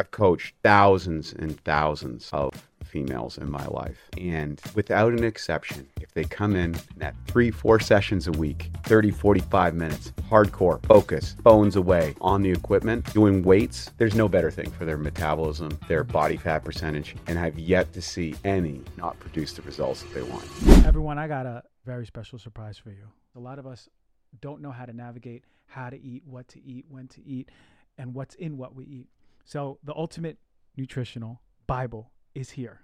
I've coached thousands and thousands of females in my life. And without an exception, if they come in at three, four sessions a week, 30, 45 minutes, hardcore, focus, phones away on the equipment, doing weights, there's no better thing for their metabolism, their body fat percentage. And I've yet to see any not produce the results that they want. Everyone, I got a very special surprise for you. A lot of us don't know how to navigate how to eat, what to eat, when to eat, and what's in what we eat. So, the ultimate nutritional Bible is here.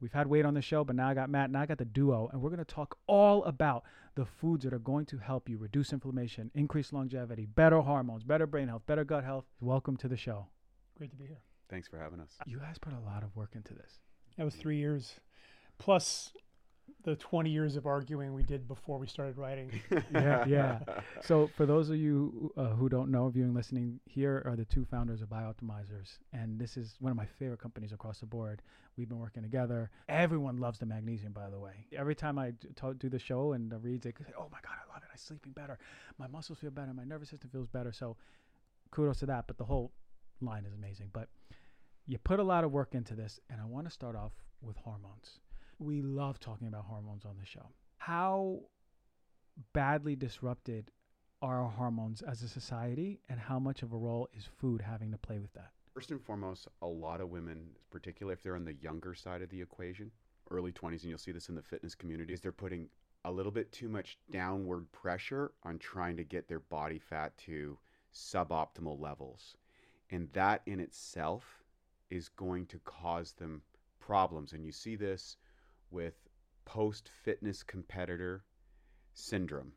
We've had Wade on the show, but now I got Matt, now I got the duo, and we're going to talk all about the foods that are going to help you reduce inflammation, increase longevity, better hormones, better brain health, better gut health. Welcome to the show. Great to be here. Thanks for having us. You guys put a lot of work into this. That was three years, plus the 20 years of arguing we did before we started writing. yeah, yeah. So, for those of you uh, who don't know, viewing, listening, here are the two founders of BiOptimizers, and this is one of my favorite companies across the board. We've been working together. Everyone loves the magnesium, by the way. Every time I d- to- do the show and the reads, they say, "Oh my god, I love it! I'm sleeping better. My muscles feel better. My nervous system feels better." So, kudos to that. But the whole line is amazing. But you put a lot of work into this, and I want to start off with hormones. We love talking about hormones on the show. How badly disrupted are our hormones as a society, and how much of a role is food having to play with that? First and foremost, a lot of women, particularly if they're on the younger side of the equation, early 20s, and you'll see this in the fitness community, is they're putting a little bit too much downward pressure on trying to get their body fat to suboptimal levels. And that in itself is going to cause them problems. And you see this with post fitness competitor syndrome.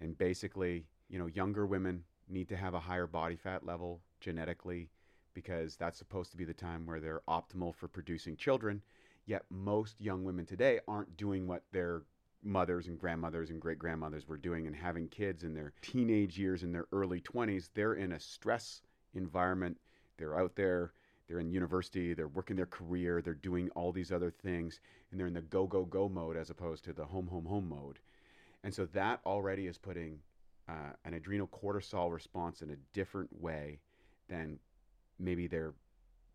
And basically, you know, younger women need to have a higher body fat level genetically because that's supposed to be the time where they're optimal for producing children. Yet most young women today aren't doing what their mothers and grandmothers and great grandmothers were doing and having kids in their teenage years in their early 20s. They're in a stress environment. They're out there, they're in university, they're working their career, they're doing all these other things, and they're in the go, go, go mode as opposed to the home, home, home mode. And so that already is putting uh, an adrenal cortisol response in a different way than maybe their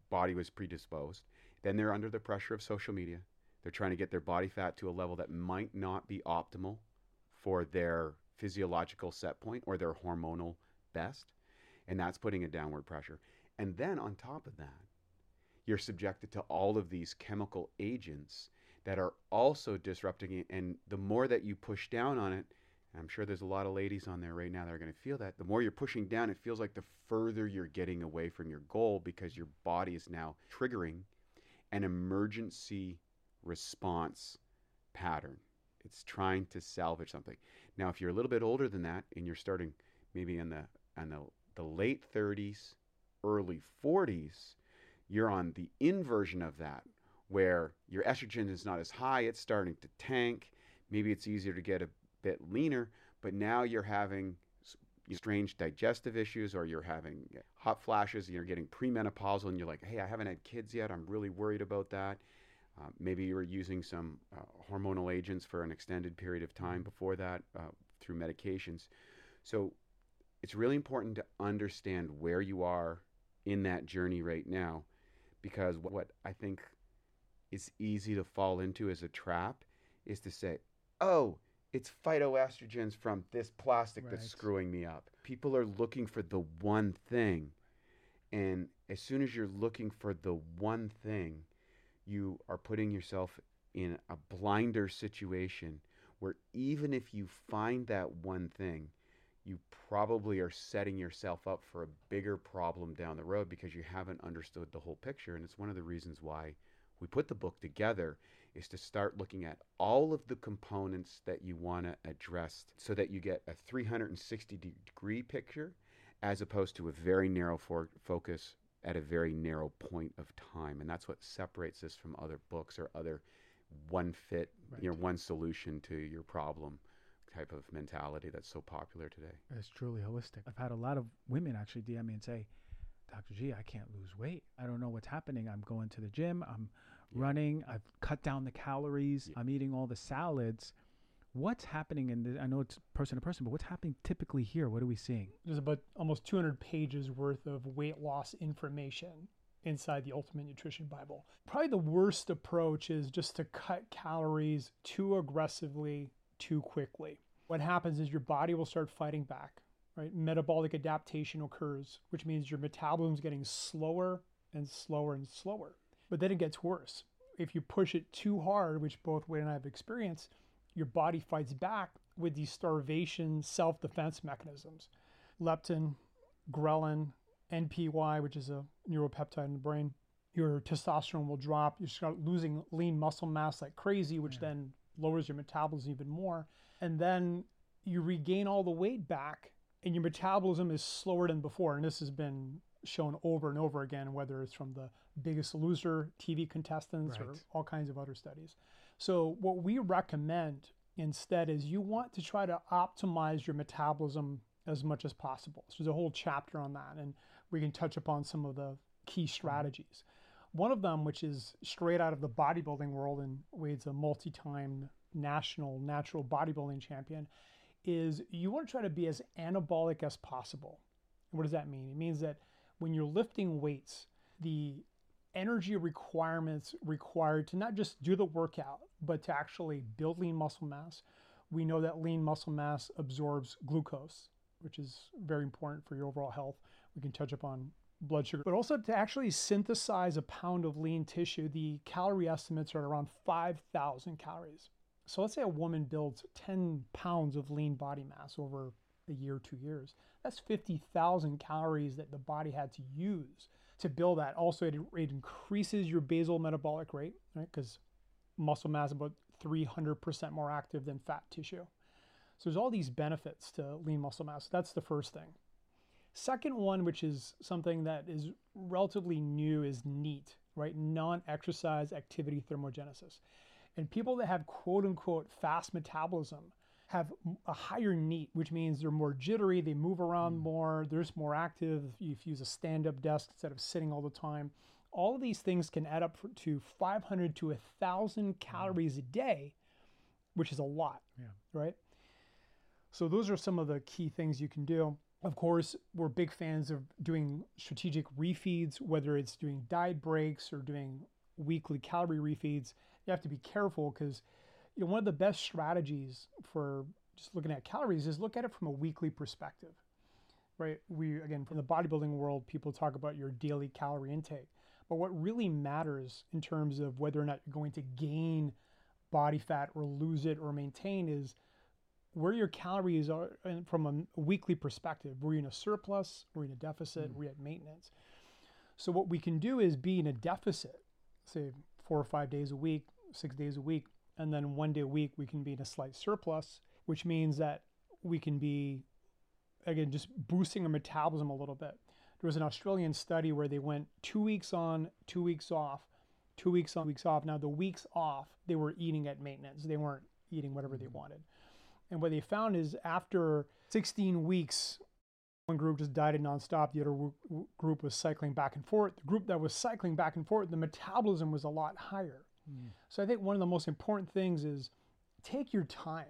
body was predisposed. Then they're under the pressure of social media. They're trying to get their body fat to a level that might not be optimal for their physiological set point or their hormonal best. And that's putting a downward pressure. And then on top of that, you're subjected to all of these chemical agents that are also disrupting it. And the more that you push down on it, I'm sure there's a lot of ladies on there right now that are going to feel that. The more you're pushing down, it feels like the further you're getting away from your goal because your body is now triggering an emergency response pattern. It's trying to salvage something. Now, if you're a little bit older than that and you're starting maybe in the in the, the late 30s, early 40s, you're on the inversion of that, where your estrogen is not as high, it's starting to tank. Maybe it's easier to get a bit leaner, but now you're having strange digestive issues or you're having hot flashes and you're getting premenopausal and you're like, hey, I haven't had kids yet. I'm really worried about that. Uh, maybe you were using some uh, hormonal agents for an extended period of time before that uh, through medications. So it's really important to understand where you are in that journey right now because what I think is easy to fall into as a trap is to say, oh, it's phytoestrogens from this plastic Right. that's screwing me up. People are looking for the one thing. And as soon as you're looking for the one thing, you are putting yourself in a blinder situation where even if you find that one thing, you probably are setting yourself up for a bigger problem down the road because you haven't understood the whole picture. And it's one of the reasons why we put the book together is to start looking at all of the components that you want to address so that you get a 360 degree picture as opposed to a very narrow for- focus at a very narrow point of time. And that's what separates this from other books or other one fit, you know, one solution to your problem type of mentality that's so popular today. It's truly holistic. I've had a lot of women actually DM me and say, Dr. G, I can't lose weight. I don't know what's happening. I'm going to the gym, I'm Yeah. running, I've cut down the calories, Yeah. I'm eating all the salads. What's happening in the, I know it's person to person, but what's happening typically here? What are we seeing? There's about almost 200 pages worth of weight loss information inside the Ultimate Nutrition Bible. Probably the worst approach is just to cut calories too aggressively, too quickly. What happens is your body will start fighting back, right? Metabolic adaptation occurs, which means your metabolism is getting slower and slower and slower. But then it gets worse. If you push it too hard, which both Wade and I have experienced, your body fights back with these starvation self defense mechanisms. Leptin, ghrelin, NPY, which is a neuropeptide in the brain, your testosterone will drop. You start losing lean muscle mass like crazy, which yeah. then lowers your metabolism even more. And then you regain all the weight back, and your metabolism is slower than before. And this has been shown over and over again, whether it's from the biggest loser TV contestants right. or all kinds of other studies. So, what we recommend instead is you want to try to optimize your metabolism as much as possible. So, there's a whole chapter on that, and we can touch upon some of the key mm-hmm. One of them, which is straight out of the bodybuilding world, and Wade's a multi time national natural bodybuilding champion, is you want to try to be as anabolic as possible. what does that mean? It means that when you're lifting weights, the energy requirements required to not just do the workout, but to actually build lean muscle mass. We know that lean muscle mass absorbs glucose, which is very important for your overall health. We can touch upon blood sugar, but also to actually synthesize a pound of lean tissue, the calorie estimates are around 5,000 calories. So let's say a woman builds 10 pounds of lean body mass over a year, two years. That's 50,000 calories that the body had to use to build that. Also, it, it increases your basal metabolic rate, right? Because muscle mass is about 300% more active than fat tissue. So there's all these benefits to lean muscle mass. That's the first thing. Second one, which is something that is relatively new, is NEAT, right? Non-exercise activity thermogenesis. And people that have quote unquote fast metabolism have a higher NEAT, which means they're more jittery, they move around mm. more, they're just more active. If you use a stand up desk instead of sitting all the time. All of these things can add up to 500 to 1,000 mm. calories a day, which is a lot, yeah. right? So, those are some of the key things you can do. Of course, we're big fans of doing strategic refeeds, whether it's doing diet breaks or doing weekly calorie refeeds. You have to be careful because you know, one of the best strategies for just looking at calories is look at it from a weekly perspective, right? We, again, from the bodybuilding world, people talk about your daily calorie intake. But what really matters in terms of whether or not you're going to gain body fat or lose it or maintain is where your calories are from a weekly perspective. Were you in a surplus? Were you in a deficit? Mm. Were you at maintenance? So, what we can do is be in a deficit, say four or five days a week, six days a week, and then one day a week we can be in a slight surplus, which means that we can be, again, just boosting our metabolism a little bit. There was an Australian study where they went two weeks on, two weeks off, two weeks on, weeks off. Now, the weeks off, they were eating at maintenance, they weren't eating whatever they mm-hmm. wanted. And what they found is after 16 weeks, one group just dieted nonstop, the other group was cycling back and forth. The group that was cycling back and forth, the metabolism was a lot higher. Mm. So I think one of the most important things is take your time.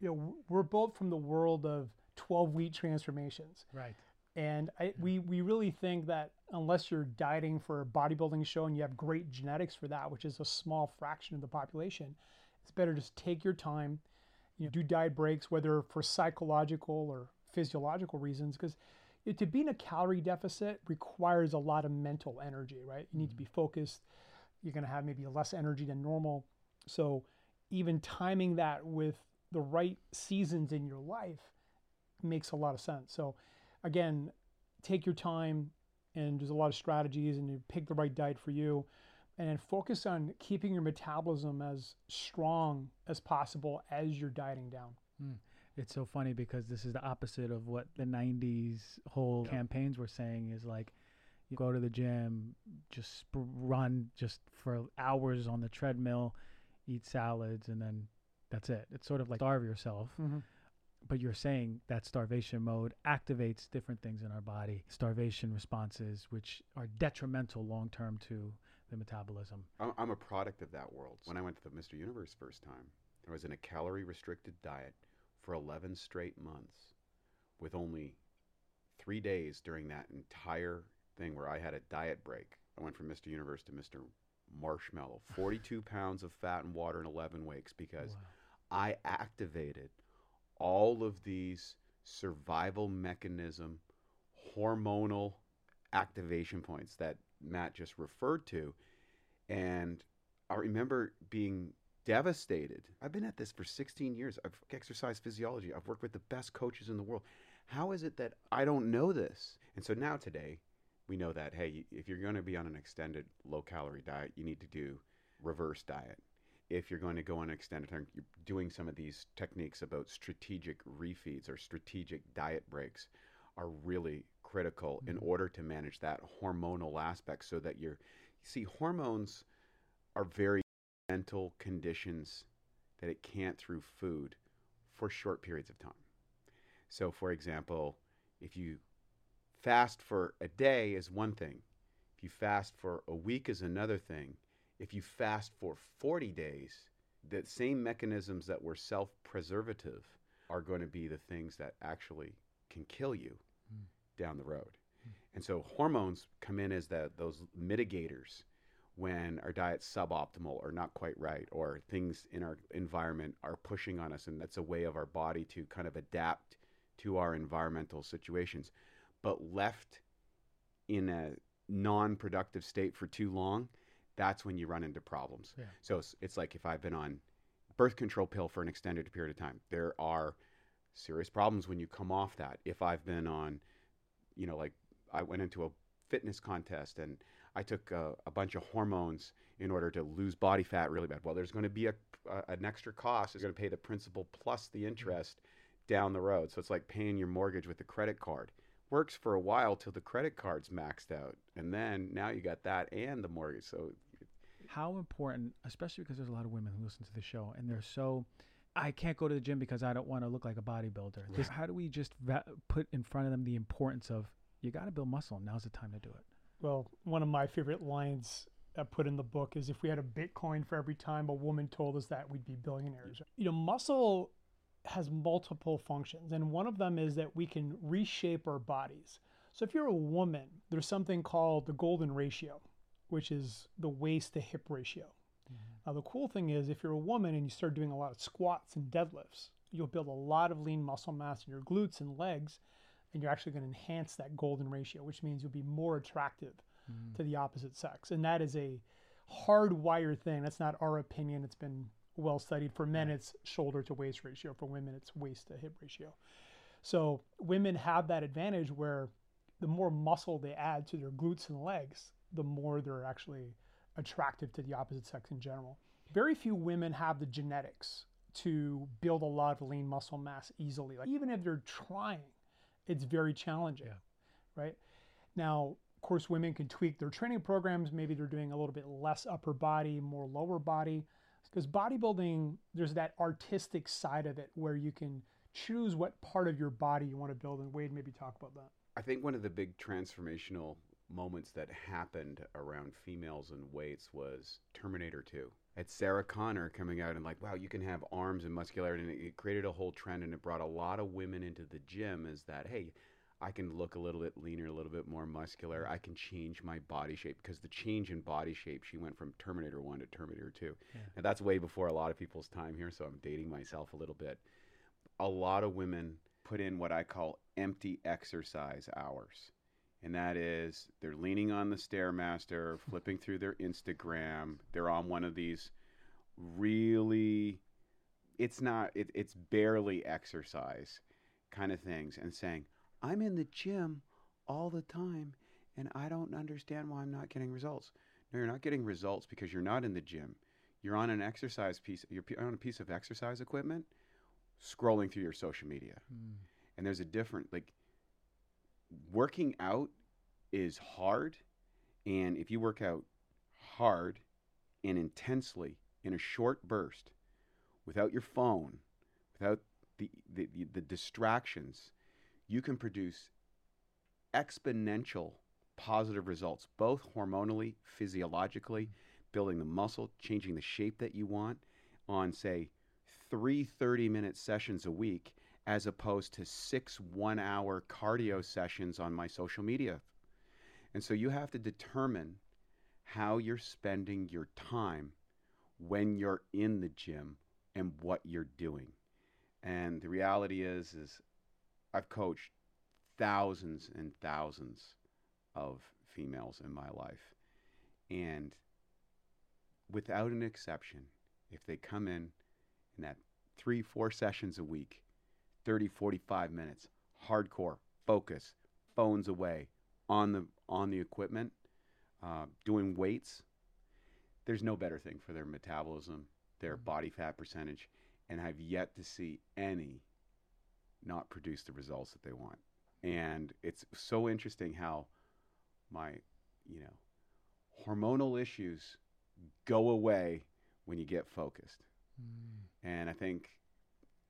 You know, we're both from the world of 12 week transformations. Right. And I, we, we really think that unless you're dieting for a bodybuilding show and you have great genetics for that, which is a small fraction of the population, it's better just take your time, you do diet breaks, whether for psychological or physiological reasons, because to be in a calorie deficit requires a lot of mental energy, right? You need to be mm-hmm. focused you're going to have maybe less energy than normal. So even timing that with the right seasons in your life makes a lot of sense. So again, take your time and there's a lot of strategies and you pick the right diet for you and then focus on keeping your metabolism as strong as possible as you're dieting down. Mm. It's so funny because this is the opposite of what the 90s whole yeah. campaigns were saying is like you go to the gym, just run just for hours on the treadmill, eat salads, and then that's it. It's sort of like starve yourself. Mm-hmm. But you're saying that starvation mode activates different things in our body, starvation responses, which are detrimental long term to the metabolism. I'm a product of that world. When I went to the Mr. Universe first time, I was in a calorie restricted diet for 11 straight months with only three days during that entire thing where I had a diet break I went from Mr. Universe to Mr. Marshmallow. 42 pounds of fat and water in 11 weeks because Wow. I activated all of these survival mechanism, hormonal activation points that Matt just referred to. And I remember being devastated. I've been at this for 16 years. I've exercised physiology. I've worked with the best coaches in the world. How is it that I don't know this? And so now today, we know that hey, if you're going to be on an extended low calorie diet, you need to do reverse diet. If you're going to go on an extended time, you're doing some of these techniques about strategic refeeds or strategic diet breaks are really critical in Mhm. order to manage that hormonal aspect so that you're see hormones are very mental conditions that it can't through food for short periods of time. So for example, if you fast for a day is one thing. If you fast for a week is another thing. If you fast for 40 days, the same mechanisms that were self-preservative are going to be the things that actually can kill you. Down the road. And so hormones come in as the, those mitigators when our diet's suboptimal or not quite right, or things in our environment are pushing on us. And that's a way of our body to kind of adapt to our environmental situations. But left in a non productive state for too long, that's when you run into problems. Yeah. So it's, it's like if I've been on birth control pill for an extended period of time, there are serious problems when you come off that. If I've been on, you know, like I went into a fitness contest and I took a, a bunch of hormones in order to lose body fat really bad. Well, there's going to be a, a an extra cost. It's going to pay the principal plus the interest down the road. So it's like paying your mortgage with a credit card. Works for a while till the credit card's maxed out, and then now you got that and the mortgage. So How important, especially because there's a lot of women who listen to the show and they're so, I can't go to the gym because I don't want to look like a bodybuilder. This, how do we just va- put in front of them the importance of you got to build muscle? Now's the time to do it. Well, one of my favorite lines I put in the book is if we had a Bitcoin for every time a woman told us that, we'd be billionaires. You know, muscle has multiple functions, and one of them is that we can reshape our bodies. So if you're a woman, there's something called the golden ratio, which is the waist to hip ratio. Now, the cool thing is, if you're a woman and you start doing a lot of squats and deadlifts, you'll build a lot of lean muscle mass in your glutes and legs, and you're actually going to enhance that golden ratio, which means you'll be more attractive Mm. to the opposite sex. And that is a hardwired thing. That's not our opinion. It's been well studied. For men, it's shoulder to waist ratio. For women, it's waist to hip ratio. So women have that advantage where the more muscle they add to their glutes and legs, the more they're actually attractive to the opposite sex in general. Very few women have the genetics to build a lot of lean muscle mass easily. Like even if they're trying, it's very challenging. Yeah. Right? Now, of course, women can tweak their training programs. Maybe they're doing a little bit less upper body, more lower body. Because bodybuilding, there's that artistic side of it where you can choose what part of your body you want to build. And Wade, maybe talk about that. I think one of the big transformational moments that happened around females and weights was Terminator 2. It's Sarah Connor coming out and like, wow, you can have arms and muscularity, and it, created a whole trend, and it brought a lot of women into the gym. Is that hey, I can look a little bit leaner, a little bit more muscular. I can change my body shape because the change in body shape, she went from Terminator 1 to Terminator 2. Yeah. Now that's way before a lot of people's time here, so I'm dating myself a little bit. A lot of women put in what I call empty exercise hours. And that is they're leaning on the Stairmaster, flipping through their Instagram. They're on one of these really it's not it, it's barely exercise kind of things and saying, "I'm in the gym all the time and I don't understand why I'm not getting results." No, you're not getting results because you're not in the gym. You're on an exercise piece, you're on a piece of exercise equipment scrolling through your social media Mm. and there's a different like working out is hard and if you work out hard and intensely in a short burst without your phone without the the, the, distractions you can produce exponential positive results both hormonally physiologically building the muscle changing the shape that you want on say three 30 minute sessions a week as opposed to six one hour cardio sessions on my social media. And so you have to determine how you're spending your time when you're in the gym and what you're doing. And the reality is is I've coached thousands and thousands of females in my life. And without an exception, if they come in in that 3 4 sessions a week, 30 45 minutes, hardcore, focus, phones away, on the on the equipment, uh, doing weights, there's no better thing for their metabolism, their Mhm. body fat percentage, and I've yet to see any not produce the results that they want. And it's so interesting how my, you know, hormonal issues go away when you get focused. Mm. And I think,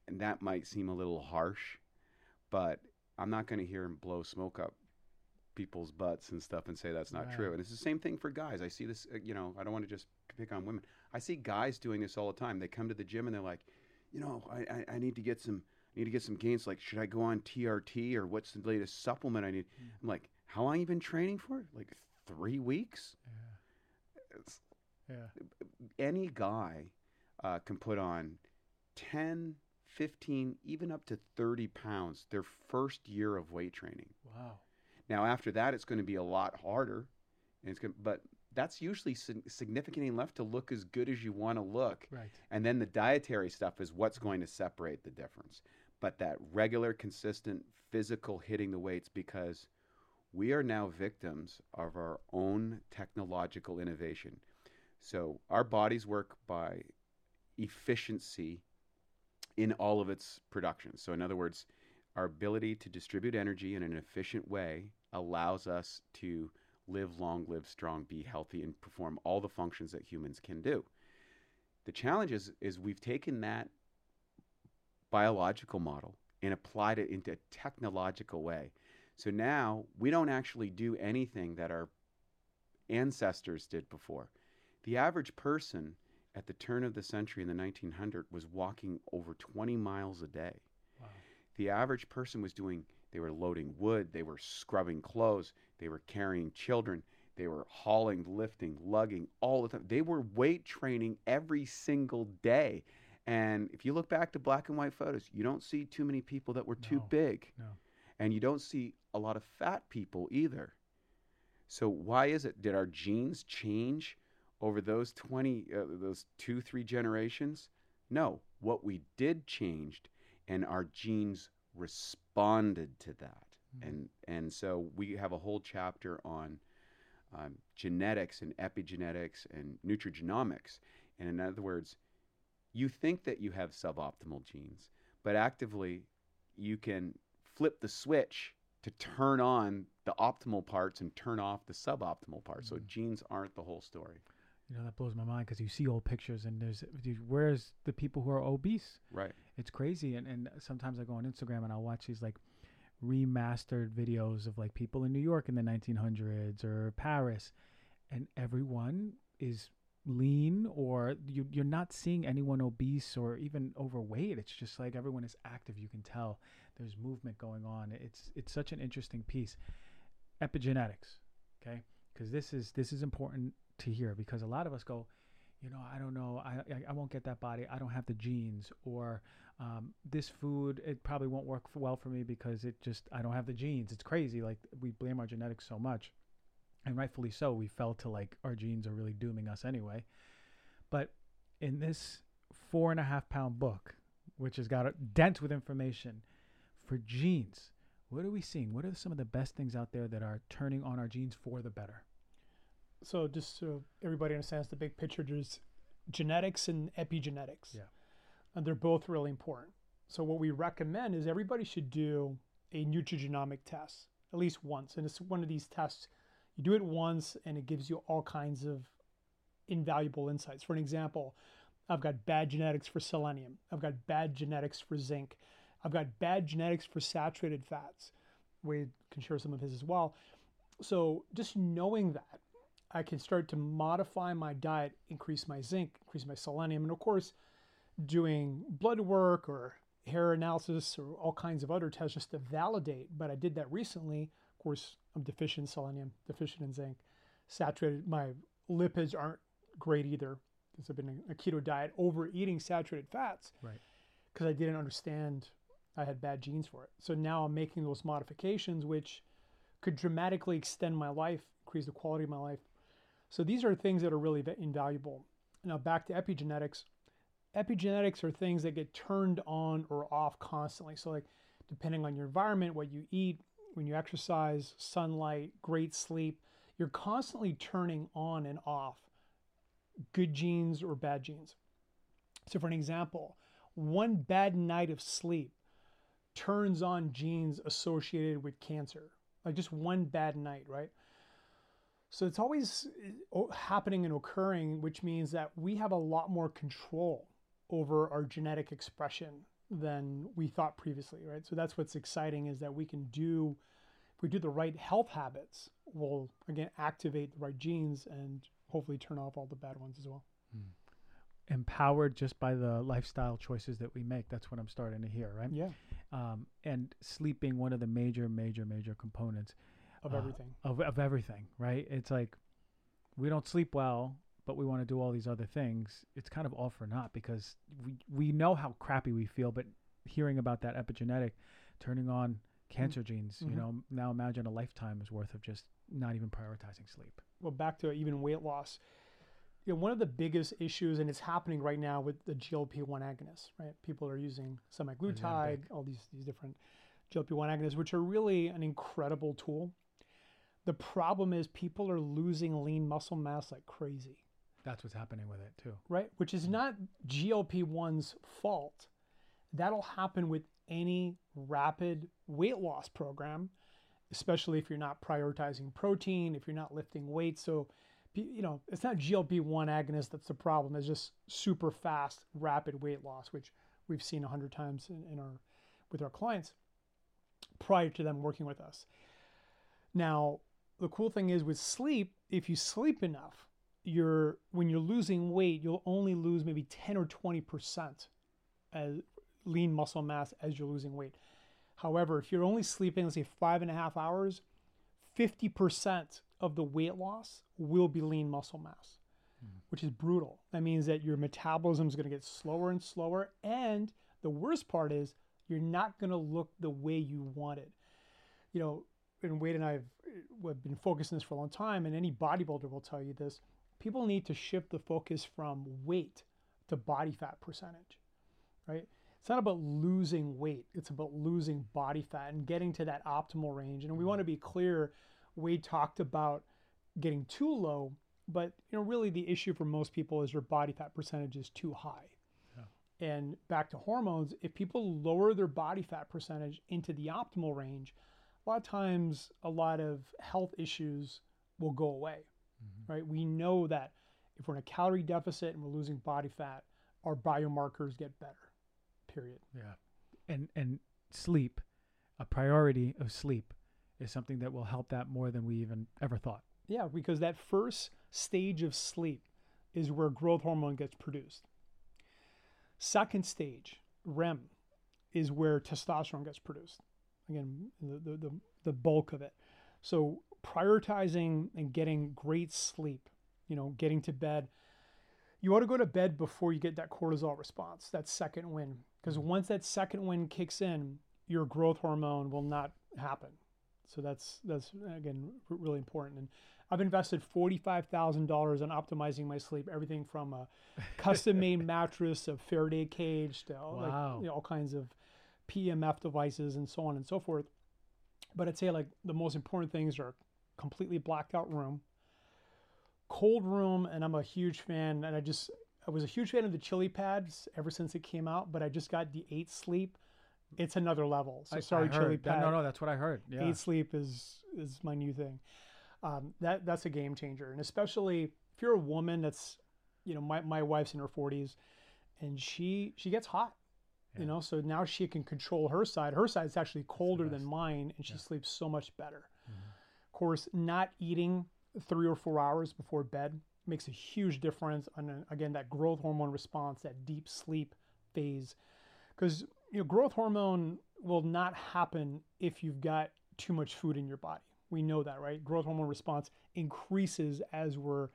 and that might seem a little harsh, but I'm not going to hear him blow smoke up people's butts and stuff and say that's not true. And it's the same thing for guys. I see this, uh, you know, I don't want to just pick on women. I see guys doing this all the time. They come to the gym and they're like, you know, I, I, I need to get some, I need to get some gains. Like, should I go on TRT or what's the latest supplement I need? Mm. I'm like, how long you been training for? Like three weeks. Yeah. It's, Yeah. any guy uh, can put on 10, 15, even up to 30 pounds their first year of weight training. Wow. Now, after that, it's going to be a lot harder. And it's going but that's usually significant enough to look as good as you want to look. Right. And then the dietary stuff is what's going to separate the difference. But that regular, consistent physical hitting the weights because we are now victims of our own technological innovation. So our bodies work by efficiency in all of its production. So, in other words, our ability to distribute energy in an efficient way allows us to live long, live strong, be healthy, and perform all the functions that humans can do. The challenge is, is we've taken that biological model and applied it into a technological way. So now we don't actually do anything that our ancestors did before. The average person at the turn of the century in the 1900s was walking over 20 miles a day. Wow. The average person was doing, they were loading wood, they were scrubbing clothes, they were carrying children, they were hauling, lifting, lugging all the time. They were weight training every single day. And if you look back to black and white photos, you don't see too many people that were too big. no. And you don't see a lot of fat people either. So why is it? Did our genes change over those 20, uh, those two, three generations? No. What we did changed, and our genes responded to that. Mm. And, and so we have a whole chapter on um, genetics and epigenetics and nutrigenomics. And in other words, you think that you have suboptimal genes, but actively you can flip the switch to turn on the optimal parts and turn off the suboptimal parts. So Mhm. genes aren't the whole story. You know that blows my mind because you see old pictures and there's dude, where's the people who are obese? Right. It's crazy, and and sometimes I go on Instagram and I'll watch these like remastered videos of like people in New York in the 1900s or Paris, and everyone is lean or you you're not seeing anyone obese or even overweight. It's just like everyone is active. You can tell there's movement going on. It's it's such an interesting piece. Epigenetics, okay? Because this is this is important to hear because a lot of us go, you know, I don't know, I I, I won't get that body. I don't have the genes, or um, this food it probably won't work f well for me because it just I don't have the genes. It's crazy. Like we blame our genetics so much, and rightfully so. We fell to like our genes are really dooming us anyway. But in this four and a half pound book, which has got a dense with information for genes, what are we seeing? What are some of the best things out there that are turning on our genes for the better? So just so everybody understands the big picture, there's genetics and epigenetics. Yeah. And they're both really important. So what we recommend is everybody should do a nutrigenomic test at least once. And it's one of these tests. You do it once and it gives you all kinds of invaluable insights. For an example, I've got bad genetics for selenium. I've got bad genetics for zinc. I've got bad genetics for saturated fats. Wade can share some of his as well. So just knowing that, I can start to modify my diet, increase my zinc, increase my selenium, and of course, doing blood work or hair analysis or all kinds of other tests just to validate. But I did that recently. Of course, I'm deficient in selenium, deficient in zinc, saturated my lipids aren't great either because I've been a keto diet, overeating saturated fats. Right. Because I didn't understand I had bad genes for it. So now I'm making those modifications, which could dramatically extend my life, increase the quality of my life. So these are things that are really invaluable. Now back to epigenetics. Epigenetics are things that get turned on or off constantly. So like depending on your environment, what you eat, when you exercise, sunlight, great sleep, you're constantly turning on and off good genes or bad genes. So, for an example, one bad night of sleep turns on genes associated with cancer, like just one bad night, right? So, it's always uh, happening and occurring, which means that we have a lot more control over our genetic expression than we thought previously, right? So, that's what's exciting is that we can do, if we do the right health habits, we'll again activate the right genes and hopefully turn off all the bad ones as well. Empowered just by the lifestyle choices that we make. That's what I'm starting to hear, right? Yeah, Um, and sleeping, one of the major, major, major components of Uh, everything. of, of everything, right? It's like we don't sleep well, but we want to do all these other things. It's kind of all for naught because we we know how crappy we feel, but hearing about that epigenetic turning on cancer genes, Mhm. you know, now imagine a lifetime's worth of just not even prioritizing sleep. Well, back to even weight loss. You know, one of the biggest issues, and it's happening right now with the GLP-1 agonists, right? People are using semaglutide, all these these different GLP-1 agonists, which are really an incredible tool. The problem is people are losing lean muscle mass like crazy. That's what's happening with it too. right? Which is not GLP 1's fault. That'll happen with any rapid weight loss program, especially if you're not prioritizing protein, if you're not lifting weights. So, you know, it's not GLP 1 agonist that's the problem, it's just super fast, rapid weight loss, which we've seen a hundred times in, in our with our clients prior to them working with us. Now, the cool thing is with sleep, if you sleep enough, you're when you're losing weight, you'll only lose maybe 10 or 20 percent as lean muscle mass as you're losing weight. However, if you're only sleeping, let's say five and a half hours, 50 percent of the weight loss will be lean muscle mass, hmm. which is brutal. That means that your metabolism is going to get slower and slower, and the worst part is you're not going to look the way you want it. You know, and Wade and I have have been focused on this for a long time, and any bodybuilder will tell you this. People need to shift the focus from weight to body fat percentage, right? It's not about losing weight, it's about losing body fat and getting to that optimal range. And we mm-hmm. want to be clear, Wade talked about getting too low, but you know, really the issue for most people is their body fat percentage is too high. And back to hormones, if people lower their body fat percentage into the optimal range, a lot of times a lot of health issues will go away, mm-hmm. right? We know that if we're in a calorie deficit and we're losing body fat, our biomarkers get better, period. Yeah. And and sleep, a priority of sleep is something that will help that more than we even ever thought. Yeah, because that first stage of sleep is where growth hormone gets produced. Second stage, REM, is where testosterone gets produced. Again, the, the, the, bulk of it. So prioritizing and getting great sleep, you know, getting to bed. You ought to go to bed before you get that cortisol response, that second wind. Because mm-hmm. once that second wind kicks in, your growth hormone will not happen. So that's that's again really important. And I've invested forty five thousand dollars on optimizing my sleep. Everything from a custom made mattress, a Faraday cage, to all, like, you know, all kinds of PMF devices and so on and so forth. But I'd say like the most important things are completely blacked out room, cold room, and I'm a huge fan. And I just I was a huge fan of the chili pads ever since it came out. But I just got the eight sleep. It's another level. So I- I sorry, chili heard that- No, no, that's what I heard. Yeah. eight sleep is is my new thing. Um, that that's a game changer, and especially if you're a woman that's, you know, my my wife's in her 40s, and she she gets hot, Yeah. you know, so now she can control her side. Her side's actually colder than mine, and she Yeah. sleeps so much better. Mhm. Of course, not eating three or four hours before bed makes a huge difference on uh, again that growth hormone response, that deep sleep phase, because you know growth hormone will not happen if you've got too much food in your body. We know that, right? Growth hormone response increases as we're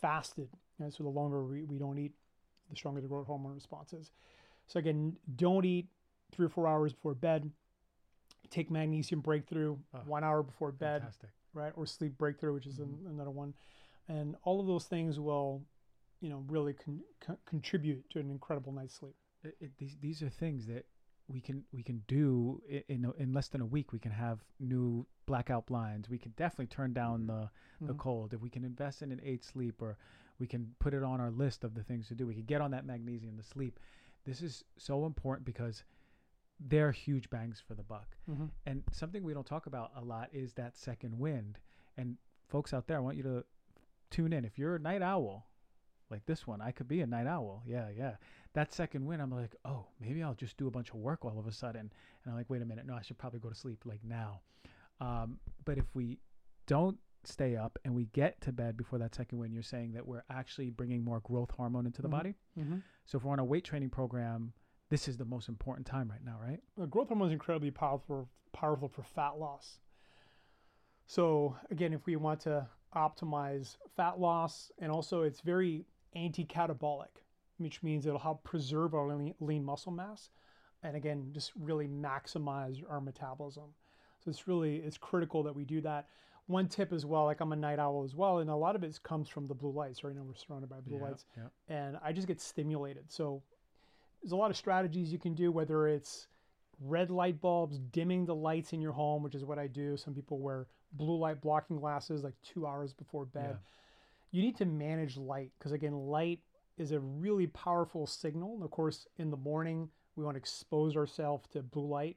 fasted. And so the longer we, we don't eat, the stronger the growth hormone response is. So again, don't eat three or four hours before bed. Take magnesium breakthrough Oh, one hour before bed, Fantastic. right? Or sleep breakthrough, which is an, Mhm. another one. And all of those things will, you know, really con- con- contribute to an incredible night's sleep. It, it, these these are things that we can we can do in in less than a week. We can have new blackout blinds. We can definitely turn down the the Mhm. cold. If we can invest in an eight sleep, or we can put it on our list of the things to do. We can get on that magnesium to sleep. This is so important because they're huge bangs for the buck. Mhm. And something we don't talk about a lot is that second wind. And folks out there, I want you to tune in. If you're a night owl, like this one, I could be a night owl. Yeah, yeah. That second wind, I'm like, oh, maybe I'll just do a bunch of work all of a sudden. And I'm like, wait a minute, no, I should probably go to sleep like now. Um, but if we don't stay up and we get to bed before that second wind, you're saying that we're actually bringing more growth hormone into the Mhm. body. Mhm. So if we're on a weight training program, this is the most important time right now, right? Growth hormone is incredibly powerful powerful for fat loss. So again, if we want to optimize fat loss, and also it's very anti-catabolic, which means it'll help preserve our lean, lean muscle mass, and again, just really maximize our metabolism. So it's really it's critical that we do that. One tip as well, like I'm a night owl as well, and a lot of it comes from the blue lights. Right now we're surrounded by blue Yeah, lights yeah. and I just get stimulated. So there's a lot of strategies you can do, whether it's red light bulbs, dimming the lights in your home, which is what I do. Some people wear blue light blocking glasses like two hours before bed. You need to manage light because, again, light is a really powerful signal. And of course, in the morning, we want to expose ourselves to blue light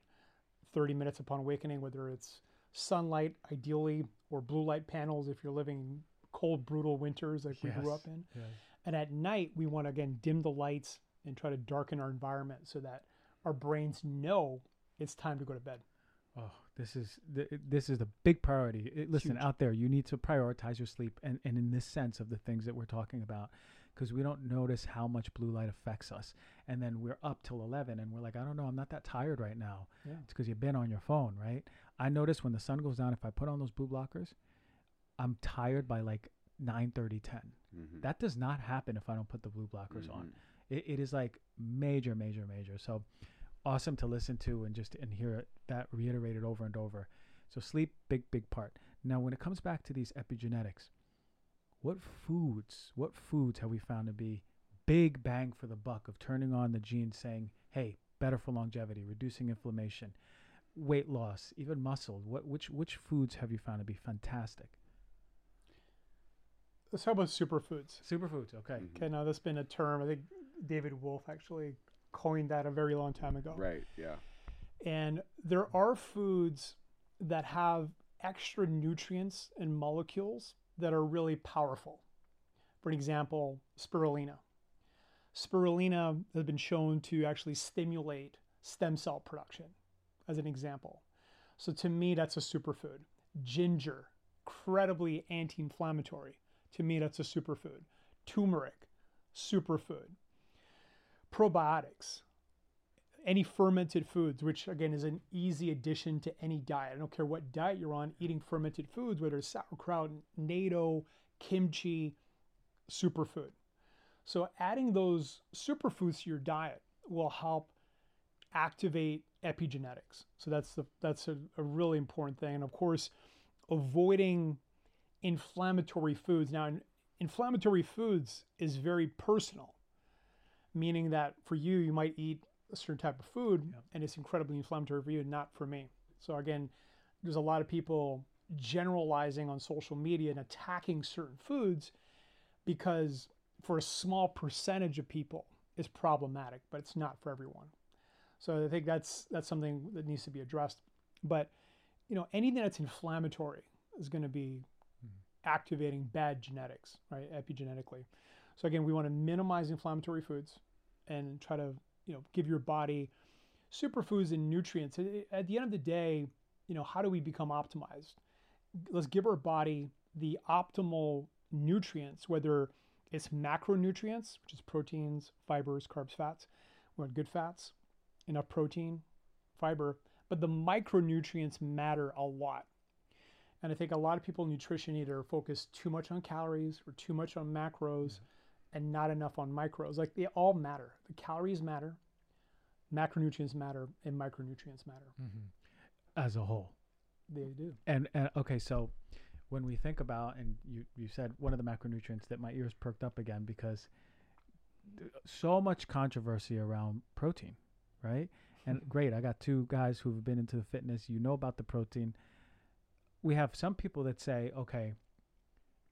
30 minutes upon awakening, whether it's sunlight, ideally, or blue light panels if you're living cold, brutal winters like we grew up in. Yeah. And at night, we want to again dim the lights and try to darken our environment so that our brains know it's time to go to bed. Oh, this is th- this is the big priority. It- listen, Huge. out there, you need to prioritize your sleep, and, and in this sense of the things that we're talking about, because we don't notice how much blue light affects us, and then we're up till eleven, and we're like, I don't know, I'm not that tired right now. Yeah. It's because you've been on your phone, right? I notice when the sun goes down, if I put on those blue blockers, I'm tired by like 9, 30, 10. Mhm. That does not happen if I don't put the blue blockers on Mhm. it, it is like major major major so awesome to listen to and just and hear it, that reiterated over and over so sleep big big part now when it comes back to these epigenetics what foods what foods have we found to be big bang for the buck of turning on the genes saying hey better for longevity reducing inflammation weight loss even muscle what which which foods have you found to be fantastic Let's talk about superfoods. superfoods okay Mhm. Okay, now that's been a term. I think David Wolfe actually coined that a very long time ago. Right. Yeah. And there are foods that have extra nutrients and molecules that are really powerful. For example, spirulina. Spirulina has been shown to actually stimulate stem cell production, as an example. So to me, that's a superfood. Ginger, incredibly anti inflammatory. To me, that's a superfood. Turmeric, superfood. Probiotics, any fermented foods, which again is an easy addition to any diet. I don't care what diet you're on, eating fermented foods, whether it's sauerkraut, natto, kimchi, superfood. So adding those superfoods to your diet will help activate epigenetics. So that's the that's a, a really important thing. And of course, avoiding inflammatory foods. Now, inflammatory foods is very personal, meaning that for you, you might eat a certain type of food and it's incredibly inflammatory for you, not for me. So again, there's a lot of people generalizing on social media and attacking certain foods because for a small percentage of people it's problematic, but it's not for everyone. So I think that's that's something that needs to be addressed. But you know, anything that's inflammatory is going to be mm-hmm. activating bad genetics, right? Epigenetically. So again, we want to minimize inflammatory foods and try to, you know, give your body superfoods and nutrients. At- the end of the day, you know, how do we become optimized? Let's give our body the optimal nutrients, whether it's macronutrients, which is proteins, fibers, carbs, fats. We want good fats, enough protein, fiber, but the micronutrients matter a lot. And I think a lot of people in nutrition either focus too much on calories or too much on macros and not enough on micros. Like they all matter. The calories matter, macronutrients matter, and micronutrients matter. Mm-hmm. As a whole. They do. And, and okay, so when we think about, and you, you said one of the macronutrients that my ears perked up again because so much controversy around protein, right? And great, I got two guys who've been into the fitness. You know about the protein. We have some people that say, okay,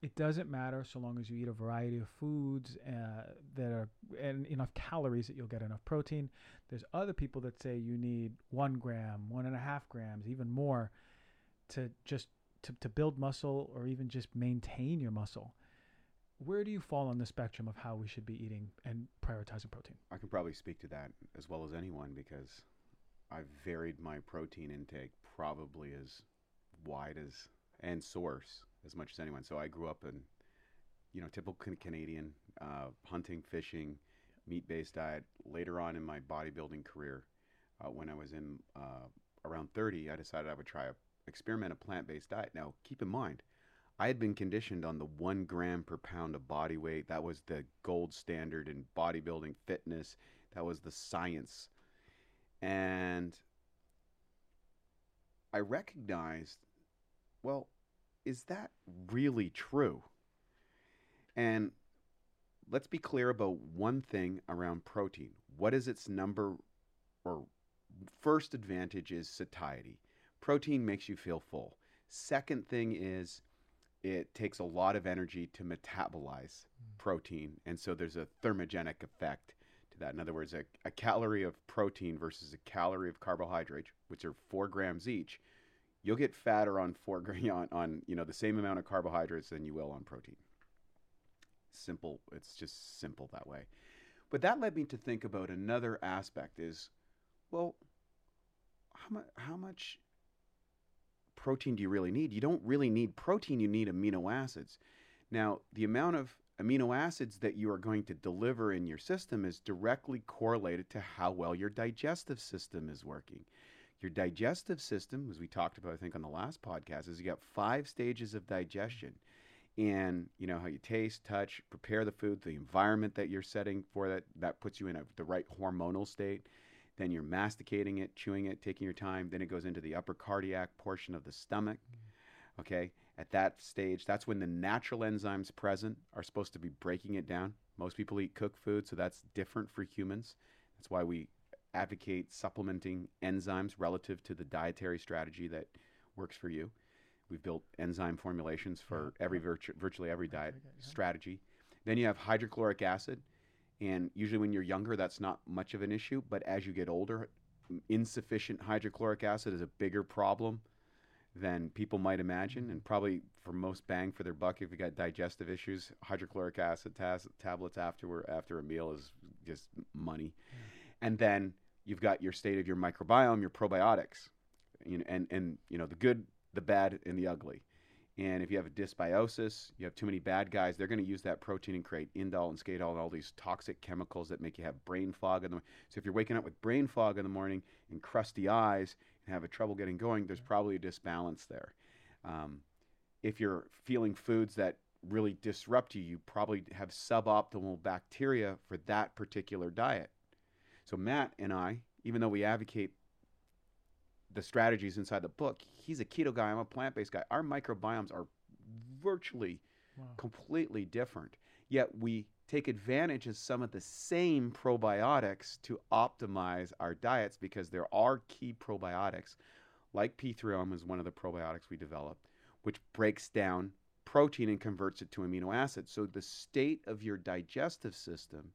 it doesn't matter so long as you eat a variety of foods uh, that are and enough calories that you'll get enough protein. There's other people that say you need one gram, one and a half grams, even more, to just to, to build muscle or even just maintain your muscle. Where do you fall on the spectrum of how we should be eating and prioritizing protein? I can probably speak to that as well as anyone because I've varied my protein intake probably as wide as and source as much as anyone. So I grew up in, you know, typical Canadian uh, hunting, fishing, meat-based diet. Later on in my bodybuilding career, uh, when I was in uh, around 30, I decided I would try a experiment a plant-based diet. Now, keep in mind, I had been conditioned on the one gram per pound of body weight. That was the gold standard in bodybuilding fitness. That was the science. And I recognized, well, is that really true? And let's be clear about one thing around protein. What is its number or first advantage is satiety. Protein makes you feel full. Second thing is it takes a lot of energy to metabolize hmm. protein. And so there's a thermogenic effect to that. In other words, a, a calorie of protein versus a calorie of carbohydrate, which are four grams each, you'll get fatter on four on, on you know the same amount of carbohydrates than you will on protein. Simple. It's just simple that way. But that led me to think about another aspect is, well, how how much protein do you really need? You don't really need protein, you need amino acids. Now, the amount of amino acids that you are going to deliver in your system is directly correlated to how well your digestive system is working. Your digestive system, as we talked about, I think, on the last podcast, is you got five stages of digestion. And you know how you taste, touch, prepare the food, the environment that you're setting for that, that puts you in a, the right hormonal state. Then you're masticating it, chewing it, taking your time. Then it goes into the upper cardiac portion of the stomach. Mm. Okay. At that stage, that's when the natural enzymes present are supposed to be breaking it down. Most people eat cooked food, so that's different for humans. That's why we advocate supplementing enzymes relative to the dietary strategy that works for you. We've built enzyme formulations for every virtu- virtually every diet good, yeah. strategy. Then you have hydrochloric acid, and usually when you're younger, that's not much of an issue. But as you get older, insufficient hydrochloric acid is a bigger problem than people might imagine, and probably for most bang for their buck, if you got digestive issues, hydrochloric acid tas- tablets after after a meal is just money. And then you've got your state of your microbiome, your probiotics, you know, and and you know the good, the bad, and the ugly. And if you have a dysbiosis, you have too many bad guys, they're going to use that protein and create indole and skatole and all these toxic chemicals that make you have brain fog in the So if you're waking up with brain fog in the morning and crusty eyes and have a trouble getting going, there's probably a disbalance there. Um, if you're feeling foods that really disrupt you, you probably have suboptimal bacteria for that particular diet. So Matt and I, even though we advocate the strategies inside the book, he's a keto guy, I'm a plant-based guy. Our microbiomes are virtually Wow. completely different. Yet we take advantage of some of the same probiotics to optimize our diets because there are key probiotics, like P3OM is one of the probiotics we developed, which breaks down protein and converts it to amino acids. So the state of your digestive system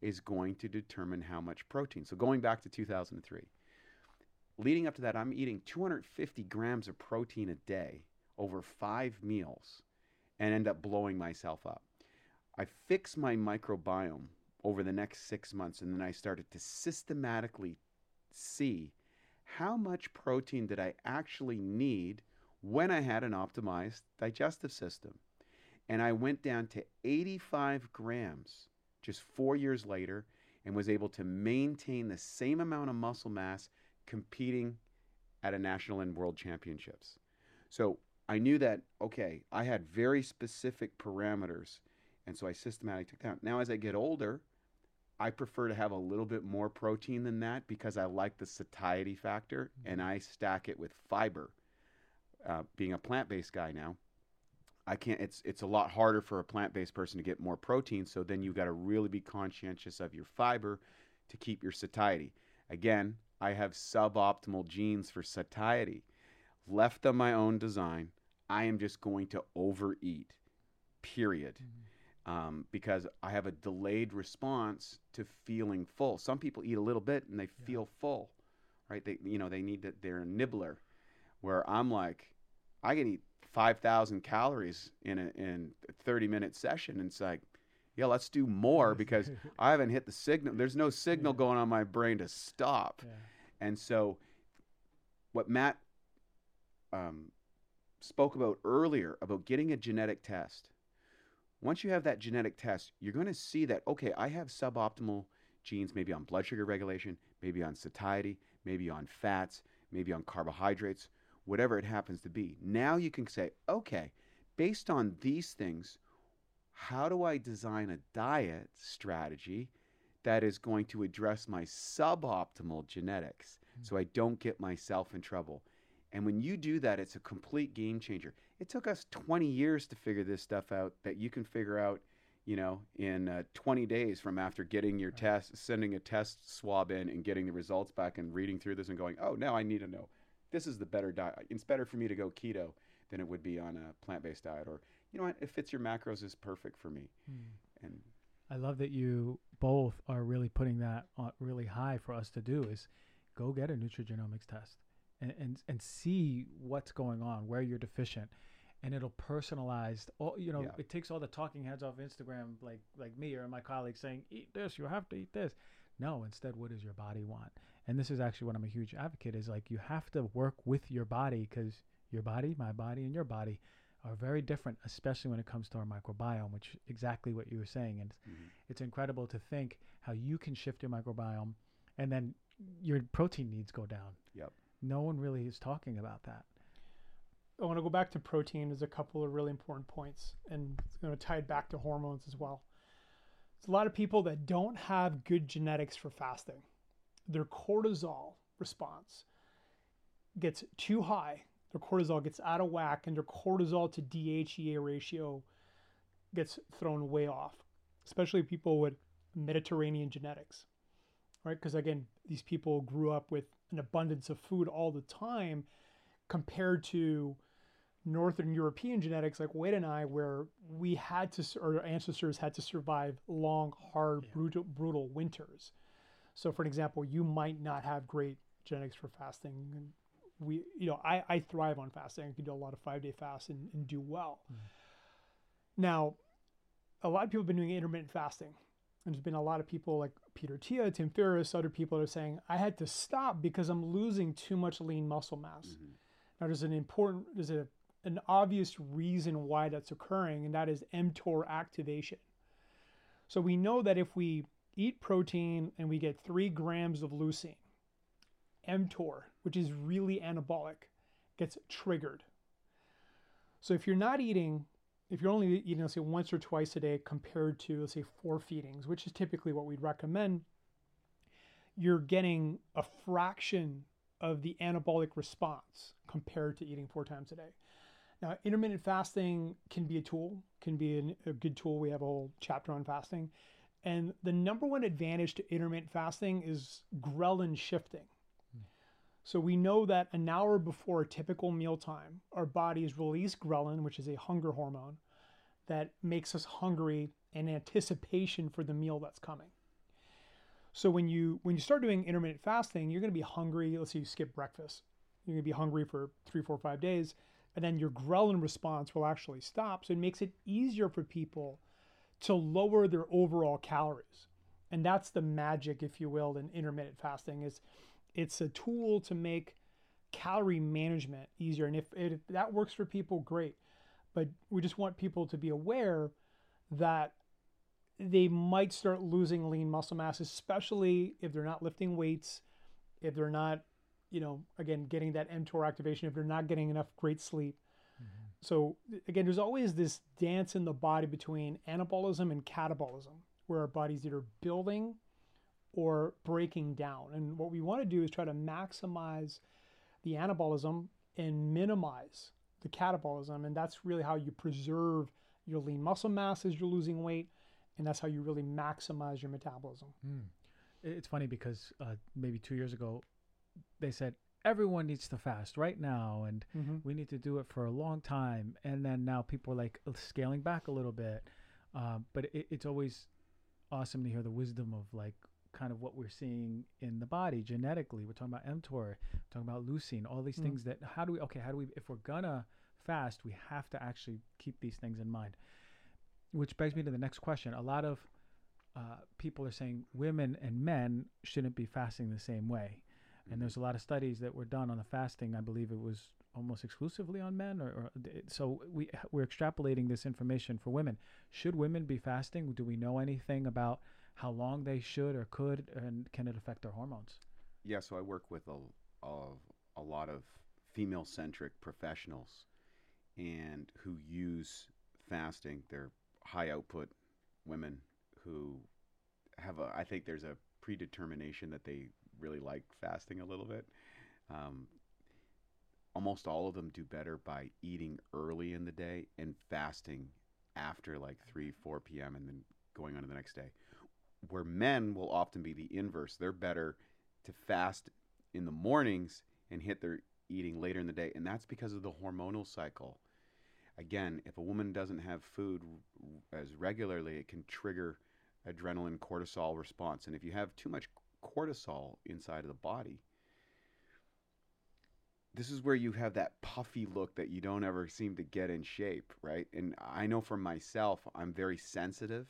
is going to determine how much protein. So going back to 2003, leading up to that, I'm eating 250 grams of protein a day over five meals and end up blowing myself up. I fixed my microbiome over the next six months, and then I started to systematically see how much protein did I actually need when I had an optimized digestive system. And I went down to 85 grams just four years later and was able to maintain the same amount of muscle mass competing at a national and world championships. So I knew that okay, I had very specific parameters, and so I systematically took down. Now, as I get older, I prefer to have a little bit more protein than that because I like the satiety factor, and I stack it with fiber. Uh, being a plant-based guy now, I can't. It's it's a lot harder for a plant-based person to get more protein. So then you've got to really be conscientious of your fiber to keep your satiety. Again, I have suboptimal genes for satiety. Left of my own design, I am just going to overeat. Period. Um, because I have a delayed response to feeling full. Some people eat a little bit and they Yeah. feel full, right? They you know they need that they're a nibbler, where I'm like, I can eat five thousand calories in a in a thirty minute session, and it's like, yeah, let's do more because I haven't hit the signal. There's no signal Yeah. going on my brain to stop. yeah. And so, what Matt um, spoke about earlier about getting a genetic test, once you have that genetic test, you're going to see that, okay, I have suboptimal genes, maybe on blood sugar regulation, maybe on satiety, maybe on fats, maybe on carbohydrates, whatever it happens to be. Now you can say, okay, based on these things, how do I design a diet strategy that is going to address my suboptimal genetics so I don't get myself in trouble? And when you do that, it's a complete game changer. It took us 20 years to figure this stuff out that you can figure out, you know, in uh, 20 days from after getting your Right. test, sending a test swab in and getting the results back and reading through this and going, oh, now I need to know this is the better diet. It's better for me to go keto than it would be on a plant based diet. Or, you know what, it fits your macros is perfect for me. Mm. And I love that you both are really putting that on really high for us to do is go get a nutrigenomics test and, and, and see what's going on, where you're deficient. And it'll personalize all you know, Yeah. it takes all the talking heads off Instagram like like me or my colleagues saying, Eat this, you have to eat this. No, instead what does your body want? And this is actually what I'm a huge advocate is like you have to work with your body because your body, my body, and your body are very different, especially when it comes to our microbiome, which exactly what you were saying. And Mhm. it's incredible to think how you can shift your microbiome and then your protein needs go down. Yep. No one really is talking about that. I want to go back to protein. as a couple of really important points, and it's going to tie it back to hormones as well. There's a lot of people that don't have good genetics for fasting. Their cortisol response gets too high. Their cortisol gets out of whack, and their cortisol to DHEA ratio gets thrown way off, especially people with Mediterranean genetics, right? Because again, these people grew up with an abundance of food all the time compared to Northern European genetics like Wade and I, where we had to, or our ancestors had to survive long, hard, Yeah. brutal, brutal winters. So, for an example, you might not have great genetics for fasting. We, you know, I, I thrive on fasting. I can do a lot of five day fasts and, and do well. Mm. Now, a lot of people have been doing intermittent fasting. And there's been a lot of people like Peter Attia, Tim Ferriss, other people that are saying, I had to stop because I'm losing too much lean muscle mass. Mhm. Now, there's an important, there's a, an obvious reason why that's occurring, and that is mTOR activation. So we know that if we eat protein and we get three grams of leucine, mTOR, which is really anabolic, gets triggered. So if you're not eating, if you're only eating, let's say, once or twice a day compared to, let's say, four feedings, which is typically what we'd recommend, you're getting a fraction of the anabolic response compared to eating four times a day. Now, intermittent fasting can be a tool, can be an, a good tool. We have a whole chapter on fasting. And the number one advantage to intermittent fasting is ghrelin shifting. Hmm. So we know that an hour before a typical mealtime, our bodies release ghrelin, which is a hunger hormone that makes us hungry in anticipation for the meal that's coming. So when you when you start doing intermittent fasting, you're going to be hungry. Let's say you skip breakfast, you're going to be hungry for three, four, five days, and then your ghrelin response will actually stop. So it makes it easier for people to lower their overall calories, and that's the magic, if you will, in intermittent fasting. Is it's a tool to make calorie management easier, and if, if that works for people, great. But we just want people to be aware that they might start losing lean muscle mass, especially if they're not lifting weights, if they're not, you know, again, getting that mTOR activation, if they're not getting enough great sleep. So again, there's always this dance in the body between anabolism and catabolism, where our body's either building or breaking down. And what we want to do is try to maximize the anabolism and minimize the catabolism. And that's really how you preserve your lean muscle mass as you're losing weight. And that's how you really maximize your metabolism. Mm. It's funny because uh, maybe two years ago, they said everyone needs to fast right now, and Mm-hmm. we need to do it for a long time. And then now people are like scaling back a little bit. Um, but it, it's always awesome to hear the wisdom of like kind of what we're seeing in the body genetically. We're talking about mTOR, talking about leucine, all these Mm. things that how do we okay, how do we if we're gonna fast, we have to actually keep these things in mind. Which begs me to the next question. A lot of uh, people are saying women and men shouldn't be fasting the same way. And there's a lot of studies that were done on the fasting. I believe it was almost exclusively on men, or, or so we we're extrapolating this information for women. Should women be fasting? Do we know anything about how long they should or could, and can it affect their hormones? Yeah, so I work with a, a, a lot of female centric professionals and who use fasting. They're high output women who have a, I think there's a predetermination that they really like fasting a little bit. Um, almost all of them do better by eating early in the day and fasting after like 3, 4 p.m. and then going on to the next day. Where men will often be the inverse. They're better to fast in the mornings and hit their eating later in the day. And that's because of the hormonal cycle. Again, if a woman doesn't have food as regularly, it can trigger adrenaline cortisol response. And if you have too much cortisol inside of the body, this is where you have that puffy look that you don't ever seem to get in shape, right? And I know for myself, I'm very sensitive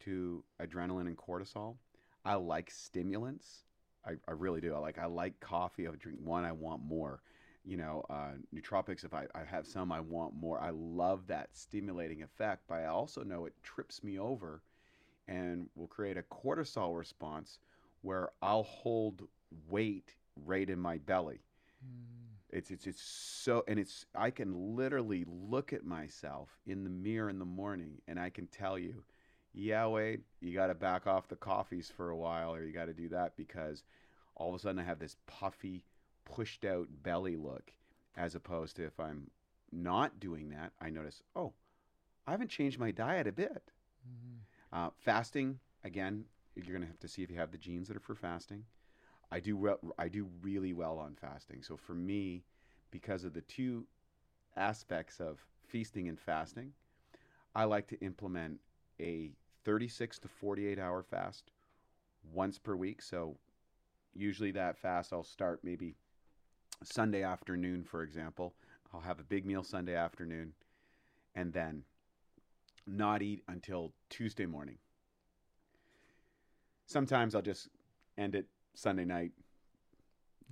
to adrenaline and cortisol. I like stimulants. I, I really do. I like I like coffee. I drink one, I want more. You know, uh, nootropics. If I, I have some, I want more. I love that stimulating effect, but I also know it trips me over, and will create a cortisol response where I'll hold weight right in my belly. It's it's it's so and it's I can literally look at myself in the mirror in the morning and I can tell you, yeah, Wade, you got to back off the coffees for a while or you got to do that because all of a sudden I have this puffy, pushed out belly look as opposed to if I'm not doing that, I notice, oh, I haven't changed my diet a bit. Uh, fasting again, you're gonna have to see if you have the genes that are for fasting. I do re- I do really well on fasting. So for me, because of the two aspects of feasting and fasting, I like to implement a 36 to 48 hour fast once per week. So usually that fast I'll start maybe Sunday afternoon, for example. I'll have a big meal Sunday afternoon and then not eat until Tuesday morning. Sometimes I'll just end it Sunday night,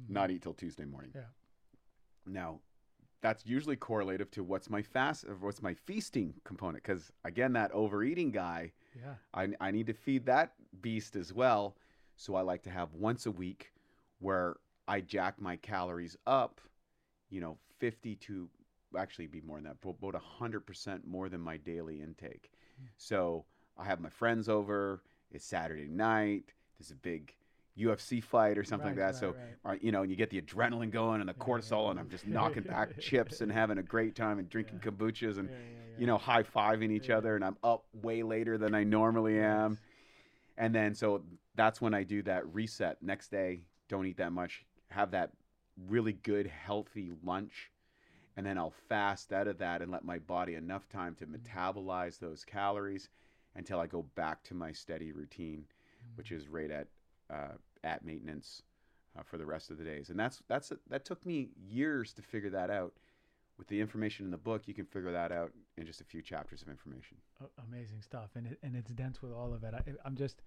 mm-hmm. not eat till Tuesday morning. Yeah. Now, that's usually correlative to what's my fast or what's my feasting component because again that overeating guy Yeah. I, I need to feed that beast as well so i like to have once a week where i jack my calories up you know 50 to actually be more than that about 100% more than my daily intake hmm. so i have my friends over it's saturday night there's a big ufc fight or something Right, like that so right, right. you know, and you get the adrenaline going and the cortisol, and I'm just knocking back chips and having a great time and drinking Yeah. kombuchas and Yeah, yeah, you know high fiving each other, and I'm up way later than I normally am, Yes. and then so that's when I do that reset. Next day, don't eat that much. Have that really good healthy lunch, and then I'll fast out of that and let my body enough time to mm-hmm. metabolize those calories until I go back to my steady routine, which is right at uh, at maintenance uh, for the rest of the days. And that's that's that took me years to figure that out. With the information in the book, you can figure that out in just a few chapters of information. Amazing stuff and it, and it's dense with all of it I, i'm just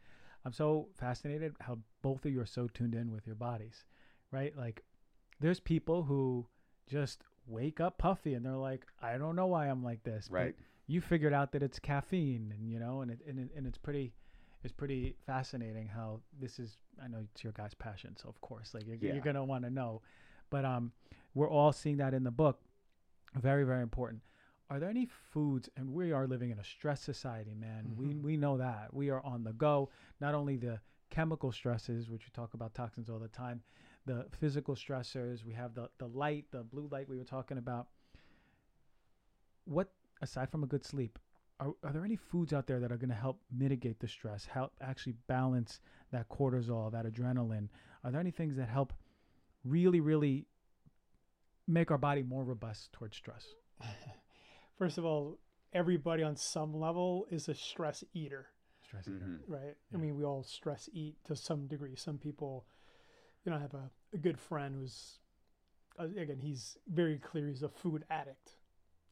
i'm so fascinated how both of you are so tuned in with your bodies right like there's people who just wake up puffy and they're like i don't know why i'm like this but Right. You figured out that it's caffeine and you know and it, and, it, and it's pretty it's pretty fascinating how this is i know it's your guys passion so of course like you're, Yeah. you're gonna want to know but um we're all seeing that in the book Very, very important. Are there any foods, and we are living in a stress society, man. We, Mhm. we know that. We are on the go. Not only the chemical stresses, which we talk about toxins all the time, the physical stressors, we have the, the light, the blue light we were talking about. What, aside from a good sleep, are, are there any foods out there that are going to help mitigate the stress, help actually balance that cortisol, that adrenaline? Are there any things that help really, really make our body more robust towards stress? First of all, everybody on some level is a stress eater, Stress eater. Mhm. right? Yeah. I mean, we all stress eat to some degree. Some people, you know, I have a, a good friend who's, uh, again, he's very clear he's a food addict,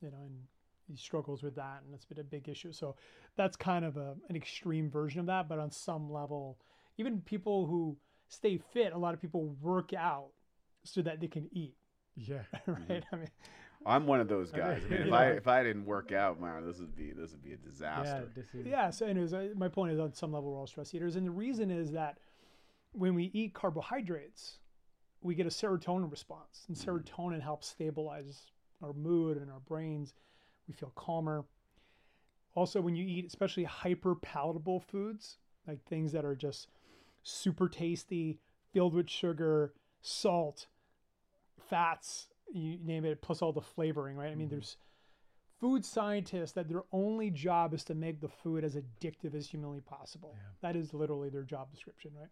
you know, and he struggles with that, and it's been a big issue. So that's kind of a, an extreme version of that. But on some level, even people who stay fit, a lot of people work out so that they can eat, Yeah. right? Mm-hmm. I mean, I'm one of those guys. I mean, if Yeah. I if I didn't work out, man, this would be this would be a Yeah. disaster. This is, Yeah. So, anyways, my point is on some level we're all stress eaters, and the reason is that when we eat carbohydrates, we get a serotonin response, and mm-hmm. serotonin helps stabilize our mood and our brains. We feel calmer. Also, when you eat, especially hyper palatable foods, like things that are just super tasty, filled with sugar, salt, fats, you name it, plus all the flavoring, right? I mean, Mhm. there's food scientists that their only job is to make the food as addictive as humanly possible. Yeah. That is literally their job description, right?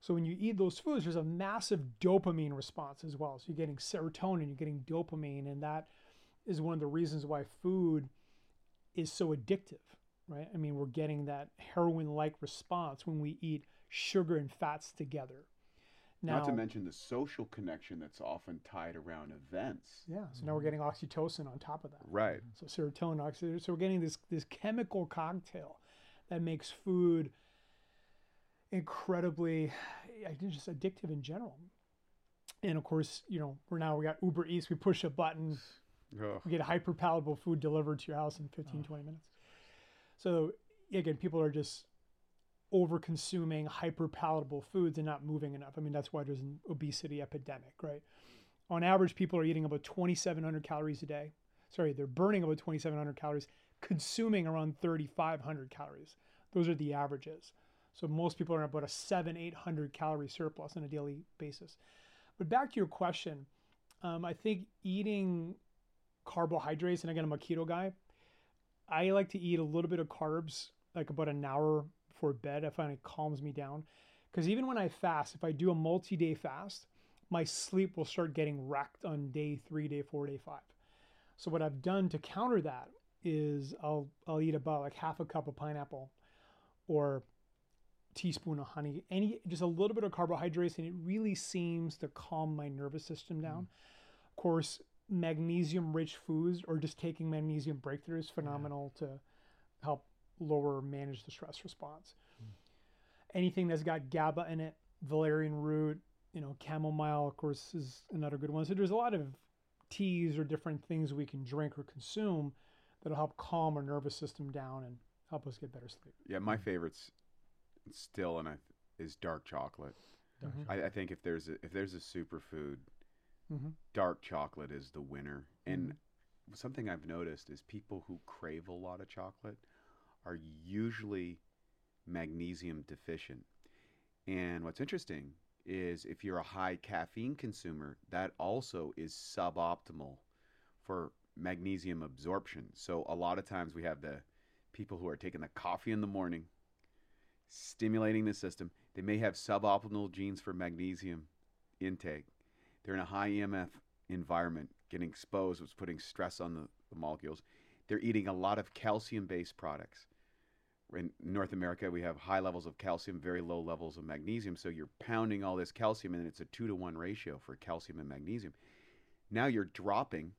So when you eat those foods, there's a massive dopamine response as well. So you're getting serotonin, you're getting dopamine, and that is one of the reasons why food is so addictive, right? I mean, we're getting that heroin-like response when we eat sugar and fats together. Now, Not to mention the social connection that's often tied around events. yeah. So now we're getting oxytocin on top of that. Right. So serotonin, oxytocin. So we're getting this this chemical cocktail that makes food incredibly, just addictive in general. And of course, you know, we're now we got Uber Eats. We push a button, Ugh. we get hyper palatable food delivered to your house in 15, Oh. 20 minutes. So again, people are just over consuming hyper palatable foods and not moving enough. I mean, that's why there's an obesity epidemic, right? On average, people are eating about 2,700 calories a day. Sorry, they're burning about 2,700 calories, consuming around 3,500 calories. Those are the averages. So most people are about a seven, 800 calorie surplus on a daily basis. But back to your question, um, I think eating carbohydrates, and again, I'm a keto guy. I like to eat a little bit of carbs, like about an hour before bed. I find it calms me down. Because even when I fast, if I do a multi day fast, my sleep will start getting wrecked on day three, day four, day five. So what I've done to counter that is I'll I'll eat about like half a cup of pineapple or teaspoon of honey, any just a little bit of carbohydrates, and it really seems to calm my nervous system down. Mm. Of course, magnesium rich foods or just taking magnesium breakthrough is phenomenal to help lower manage the stress response. Anything that's got GABA in it, valerian root, you know, chamomile, of course, is another good one. So there's a lot of teas or different things we can drink or consume that'll help calm our nervous system down and help us get better sleep. Yeah, my favorites still and I is dark chocolate. Mhm. I, I think if there's a, if there's a superfood, Mhm. dark chocolate is the winner. And something I've noticed is people who crave a lot of chocolate are usually magnesium deficient. And what's interesting is if you're a high caffeine consumer, that also is suboptimal for magnesium absorption. So a lot of times we have the people who are taking the coffee in the morning, stimulating the system. They may have suboptimal genes for magnesium intake. They're in a high EMF environment, getting exposed, is putting stress on the, the molecules. They're eating a lot of calcium based products. In North America, we have high levels of calcium, very low levels of magnesium. So you're pounding all this calcium, and it's a two to one ratio for calcium and magnesium. Now you're dropping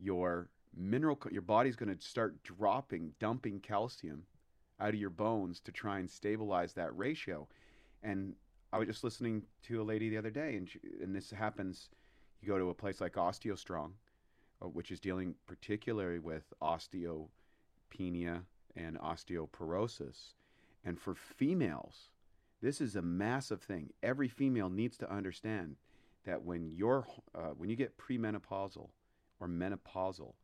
your mineral, your body's going to start dropping, dumping calcium out of your bones to try and stabilize that ratio. And I was just listening to a lady the other day, and, she, and this happens. You go to a place like OsteoStrong, uh, which is dealing particularly with osteopenia and osteoporosis. And for females, this is a massive thing. Every female needs to understand that when you're uh, when you get premenopausal or menopausal,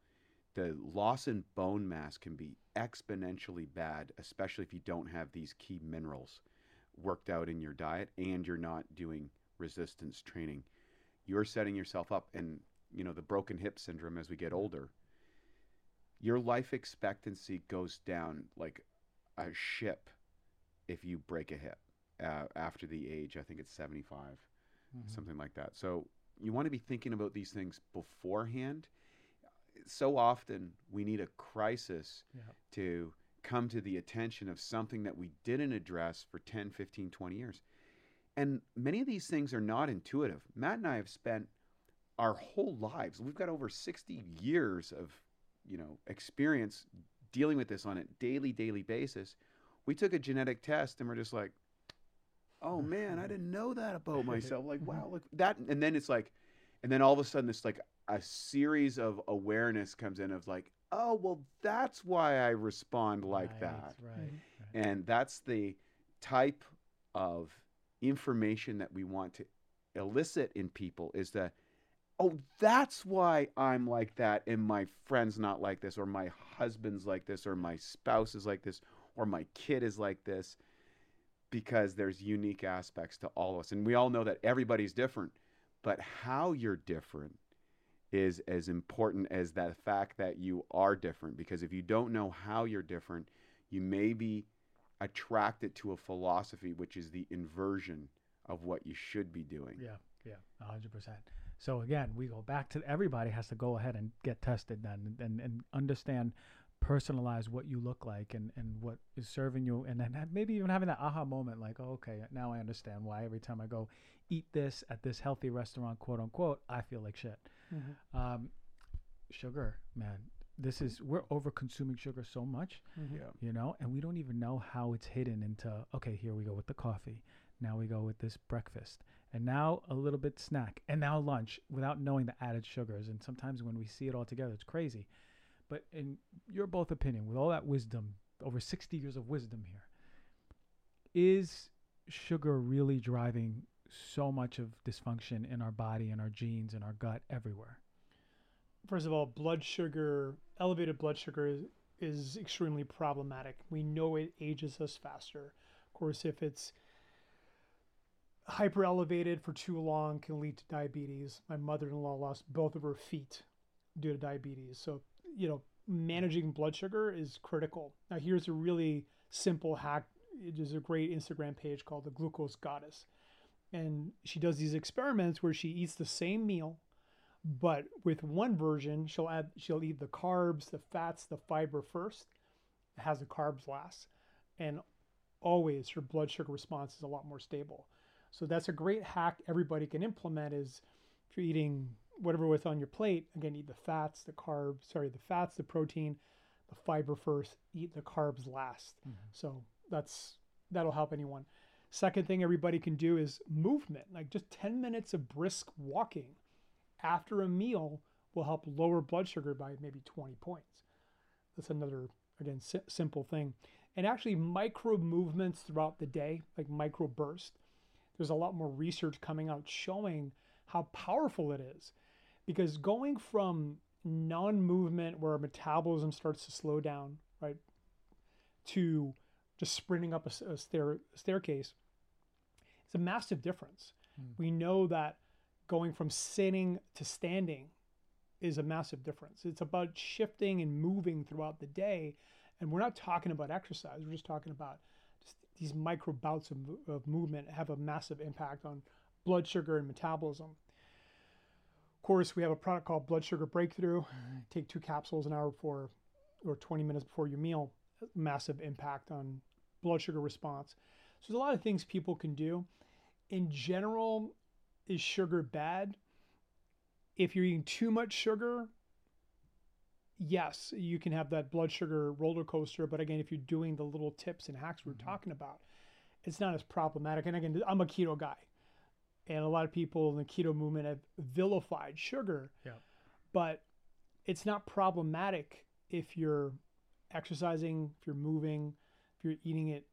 the loss in bone mass can be exponentially bad, especially if you don't have these key minerals worked out in your diet and you're not doing resistance training. You're setting yourself up, and you know the broken hip syndrome as we get older. Your life expectancy goes down like a ship if you break a hip uh, after the age. I think it's 75 Mhm. something like that. So you want to be thinking about these things beforehand. So often we need a crisis Yeah. to come to the attention of something that we didn't address for 10, 15, 20 years. And many of these things are not intuitive. Matt and I have spent our whole lives, we've got over 60 years of, you know, experience dealing with this on a daily, daily basis. We took a genetic test and we're just like, oh man, I didn't know that about myself. Like, wow, look that. And then it's like, and then all of a sudden, this like a series of awareness comes in of like, oh, well, that's why I respond like Right, that. Right. Mhm. right. And that's the type of information that we want to elicit in people is that, oh, that's why I'm like that, and my friend's not like this, or my husband's like this, or my spouse is like this, or my kid is like this, because there's unique aspects to all of us. And we all know that everybody's different, but how you're different is as important as that fact that you are different. Because if you don't know how you're different, you may be attracted to a philosophy which is the inversion of what you should be doing. Yeah, yeah, a hundred percent. So again, we go back to everybody has to go ahead and get tested then, and and, and understand, personalize what you look like and and what is serving you, and then maybe even having that aha moment, like, oh, okay, now I understand why every time I go eat this at this healthy restaurant, quote unquote, I feel like shit. Mhm. Um, sugar, man, this is we're over consuming sugar so much Mhm. Yeah. you know and we don't even know how it's hidden into okay here we go with the coffee now we go with this breakfast and now a little bit snack and now lunch without knowing the added sugars and sometimes when we see it all together it's crazy but in your both opinion with all that wisdom over 60 years of wisdom here is sugar really driving so much of dysfunction in our body and our genes and our gut everywhere First of all, blood sugar, elevated blood sugar is, is extremely problematic. We know it ages us faster. Of course, if it's hyper elevated for too long can lead to diabetes. My mother-in-law lost both of her feet due to diabetes. So, you know, managing blood sugar is critical. Now, here's a really simple hack. There's a great Instagram page called the Glucose Goddess. And she does these experiments where she eats the same meal but with one version she'll add she'll eat the carbs the fats the fiber first it has the carbs last. And always her blood sugar response is a lot more stable. So that's a great hack everybody can implement is if you're eating whatever was on your plate again eat the fats the carbs sorry the fats the protein the fiber first eat the carbs last. Mm-hmm. So that's that'll help anyone second thing everybody can do is movement like just 10 minutes of brisk walking after a meal will help lower blood sugar by maybe 20 points. That's another, again, si- simple thing. And actually, micro movements throughout the day, like micro bursts, there's a lot more research coming out showing how powerful it is. Because going from non movement, where metabolism starts to slow down, right, to just sprinting up a stair, staircase, it's a massive difference. Mm. We know that going from sitting to standing is a massive difference. It's about shifting and moving throughout the day. And we're not talking about exercise, we're just talking about just these micro bouts of, of movement have a massive impact on blood sugar and metabolism. Of course, we have a product called Blood Sugar Breakthrough. Take two capsules an hour before or 20 minutes before your meal. Massive impact on blood sugar response. So there's a lot of things people can do. In general, is sugar bad? If you're eating too much sugar, yes, you can have that blood sugar roller coaster. But again, if you're doing the little tips and hacks we we're Mhm. talking about, it's not as problematic. And again, I'm a keto guy, and a lot of people in the keto movement have vilified sugar. Yeah. But it's not problematic if you're exercising, if you're moving, if you're eating it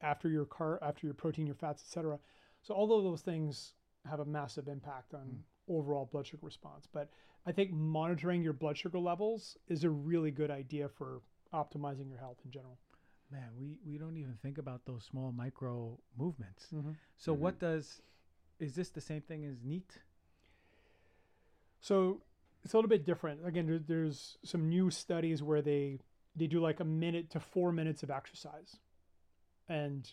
after your car, after your protein, your fats, etc. So all of those things have a massive impact on overall blood sugar response. But I think monitoring your blood sugar levels is a really good idea for optimizing your health in general. Man, we, we don't even think about those small micro movements. Mm-hmm. So Mhm. what does is this the same thing as NEAT? So it's a little bit different. Again, there, there's some new studies where they they do like a minute to four minutes of exercise, and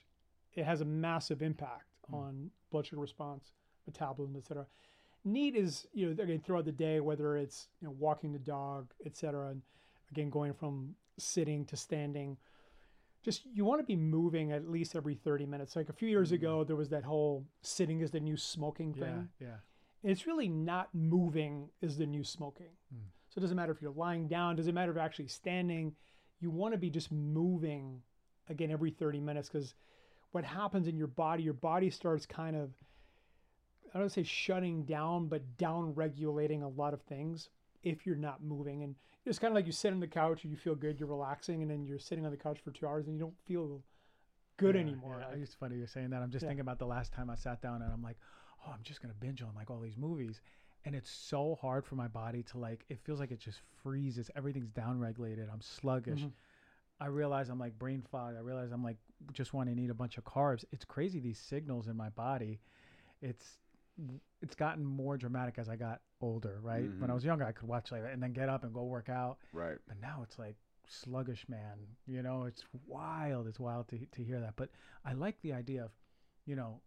it has a massive impact Hmm. on blood sugar response, metabolism, etc. NEAT is you know again throughout the day, whether it's you know walking the dog, etc. And again going from sitting to standing. Just you want to be moving at least every 30 minutes. Like a few years Mhm. ago, there was that whole sitting is the new smoking thing. Yeah, yeah. It's really not moving is the new smoking. Mm. So it doesn't matter if you're lying down, doesn't matter if you're actually standing. You want to be just moving again every 30 minutes because what happens in your body, your body starts kind of, I don't say shutting down, but down regulating a lot of things if you're not moving. And it's kind of like you sit on the couch and you feel good, you're relaxing, and then you're sitting on the couch for two hours and you don't feel good Yeah, anymore. yeah. Like, It's funny you're saying that. I'm just Yeah. thinking about the last time I sat down and I'm like, oh, I'm just gonna binge on like all these movies, and it's so hard for my body to like. It feels like it just freezes. Everything's down regulated. I'm sluggish. Mhm. I realize I'm like brain fog. I realize I'm like just want to eat a bunch of carbs. It's crazy these signals in my body. It's it's gotten more dramatic as I got older, right? When I Mhm. was younger, I could watch like and then get up and go work out. Right. But now it's like sluggish man. You know, it's wild. It's wild to to hear that. But I like the idea of, you know,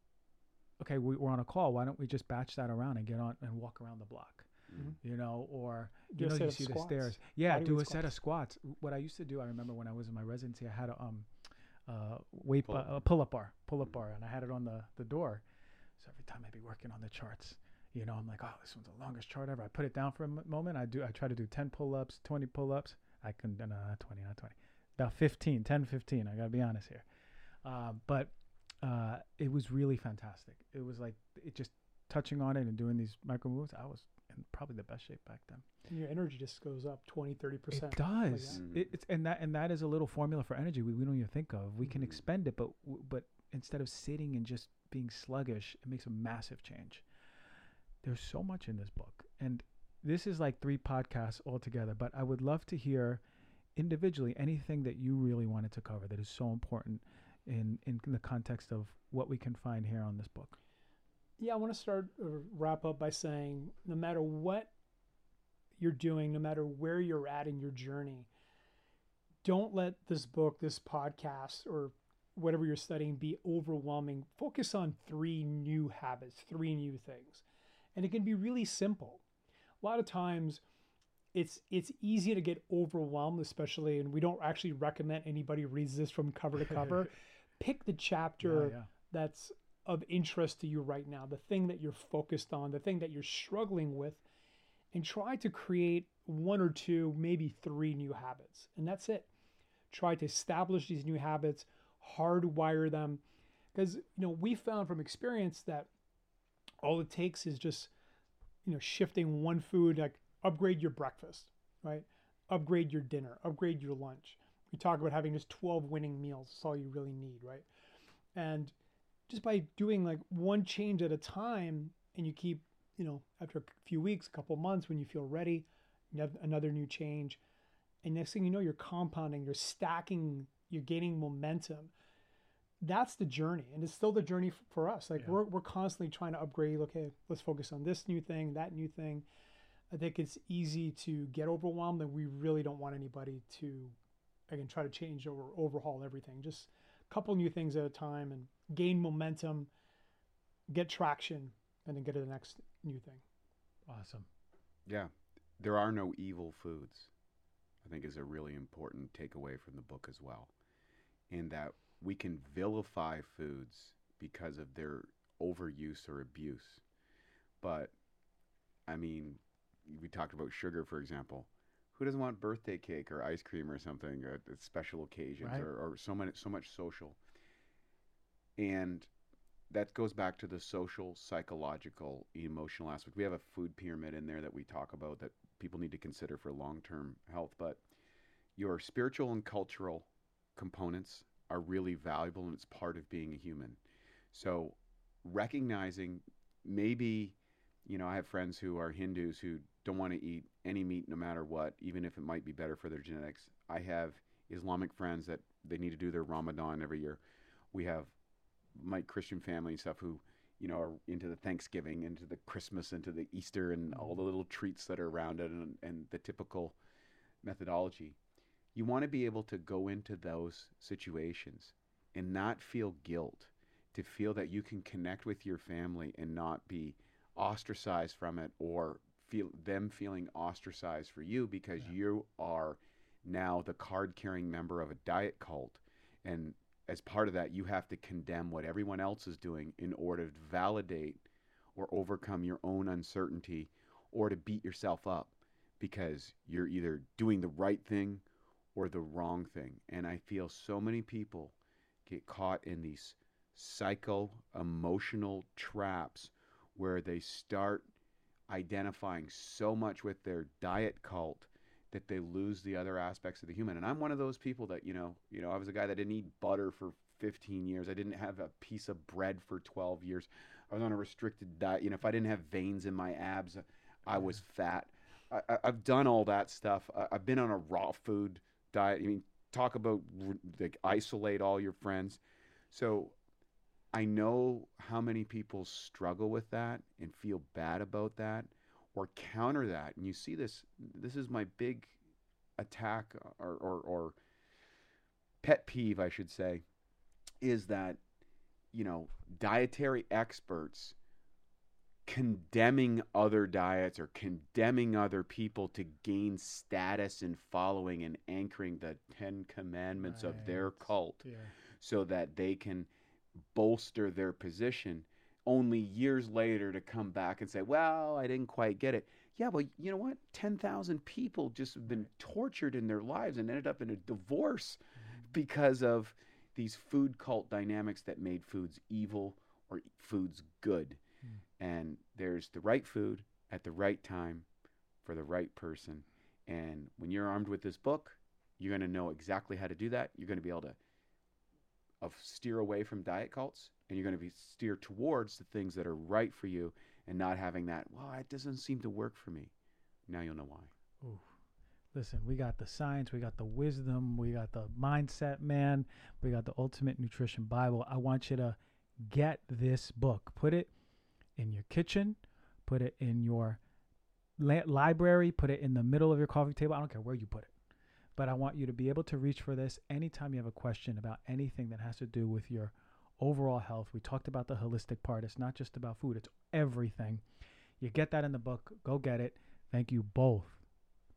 okay, we, we're on a call. Why don't we just batch that around and get on and walk around the block? Mhm. You know, or you know, you see the stairs. Yeah, do a set of squats. What I used to do, I remember when I was in my residency, I had a um, uh, weight Pull-up. uh, a pull up bar, pull up Mhm. bar, and I had it on the the door. So every time I'd be working on the charts, you know, I'm like, oh, this one's the longest chart ever. I put it down for a m- moment. I do. I try to do 10 pull ups, 20 pull ups. I can, no, not 20, not 20. About 15, 10, 15. I got to be honest here. Uh, but uh, it was really fantastic. It was like, it just touching on it and doing these micro moves. I was probably the best shape back then. and your energy just goes up 20, 30%. It does. that. It, it's and that and that is a little formula for energy we, we don't even think of. We can Mhm. expend it, but but instead of sitting and just being sluggish, it makes a massive change. There's so much in this book, and this is like three podcasts altogether. But I would love to hear individually anything that you really wanted to cover that is so important in in the context of what we can find here on this book. Yeah, I want to start or wrap up by saying no matter what you're doing, no matter where you're at in your journey, don't let this book, this podcast, or whatever you're studying be overwhelming. Focus on three new habits, three new things. And it can be really simple. A lot of times it's it's easy to get overwhelmed, especially and we don't actually recommend anybody reads this from cover to cover. Pick the chapter yeah, yeah. that's of interest to you right now, the thing that you're focused on, the thing that you're struggling with, and try to create one or two, maybe three new habits. And that's it. Try to establish these new habits, hardwire them. Because, you know, we found from experience that all it takes is just, you know, shifting one food, like upgrade your breakfast, right? Upgrade your dinner, upgrade your lunch. We talk about having just 12 winning meals. That's all you really need, right? And just by doing like one change at a time and you keep you know after a few weeks a couple months when you feel ready you have another new change. And next thing you know you're compounding you're stacking you're gaining momentum. That's the journey and it's still the journey for us. Like Yeah. we're, we're constantly trying to upgrade okay let's focus on this new thing that new thing. I think it's easy to get overwhelmed and we really don't want anybody to again try to change or overhaul everything. Just a couple new things at a time and gain momentum, get traction, and then get to the next new thing. Awesome. Yeah. There are no evil foods, I think is a really important takeaway from the book as well. In that we can vilify foods because of their overuse or abuse. But, I mean, we talked about sugar, for example. Who doesn't want birthday cake or ice cream or something at, at special occasions Right. or, or so much so much social? And that goes back to the social, psychological, emotional aspect. We have a food pyramid in there that we talk about that people need to consider for long term health. But your spiritual and cultural components are really valuable and it's part of being a human. So recognizing maybe you know, I have friends who are Hindus who don't want to eat any meat no matter what, even if it might be better for their genetics. I have Islamic friends that they need to do their Ramadan every year. We have my Christian family and stuff who, you know, are into the Thanksgiving, into the Christmas, into the Easter, and all the mm-hmm. little treats that are around it, and, and the typical methodology. You want to be able to go into those situations and not feel guilt, to feel that you can connect with your family and not be ostracized from it or feel them feeling ostracized for you because Yeah. you are now the card carrying member of a diet cult and as part of that you have to condemn what everyone else is doing in order to validate or overcome your own uncertainty or to beat yourself up because you're either doing the right thing or the wrong thing. And i feel so many people get caught in these psycho emotional traps where they start identifying so much with their diet cult that they lose the other aspects of the human. And I'm one of those people that, you know, you know, I was a guy that didn't eat butter for 15 years. I didn't have a piece of bread for 12 years. I was on a restricted diet. You know, if I didn't have veins in my abs, I was fat. I, I, I've done all that stuff. I, I've been on a raw food diet. I mean, talk about like isolate all your friends. So I know how many people struggle with that and feel bad about that or counter that. And you see this, this is my big attack or, or, or pet peeve, I should say, is that, you know, dietary experts condemning other diets or condemning other people to gain status and following and anchoring the Ten Commandments of their cult Yeah. so that they can bolster their position only years later to come back and say, well, I didn't quite get it. Yeah, well, you know what? 10,000 people just have been tortured in their lives and ended up in a divorce mm-hmm. because of these food cult dynamics that made foods evil or foods good. Hmm. And there's the right food at the right time for the right person. And when you're armed with this book, you're going to know exactly how to do that. You're going to be able to of steer away from diet cults and you're going to be steer towards the things that are right for you and not having that well it doesn't seem to work for me now you'll know why Ooh. Listen, we got the science, we got the wisdom, we got the mindset, man. We got the Ultimate Nutrition Bible. I want you to get this book. Put it in your kitchen, put it in your library, put it in the middle of your coffee table. I don't care where you put it. But I want you to be able to reach for this anytime you have a question about anything that has to do with your overall health. We talked about the holistic part. It's not just about food, it's everything. You get that in the book. Go get it. Thank you both.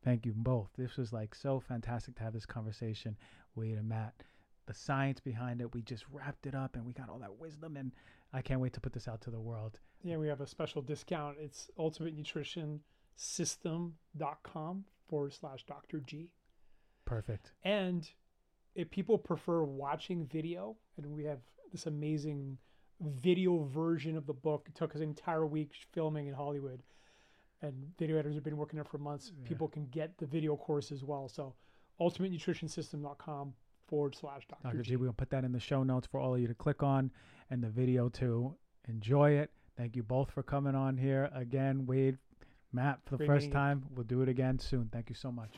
Thank you both. This was like so fantastic to have this conversation, Wade and Matt. The science behind it, we just wrapped it up and we got all that wisdom. And I can't wait to put this out to the world. Yeah, we have a special discount. It's ultimatenutritionsystem.com forward slash Dr. G. Perfect. And if people prefer watching video, and we have this amazing video version of the book, it took us an entire week filming in Hollywood, and video editors have been working there for months. Yeah. People can get the video course as well. So, ultimatenutritionsystem.com forward slash Dr. G. G, we're going to put that in the show notes for all of you to click on and the video to enjoy it. Thank you both for coming on here again. Wade, Matt, for the Great first you. time. We'll do it again soon. Thank you so much.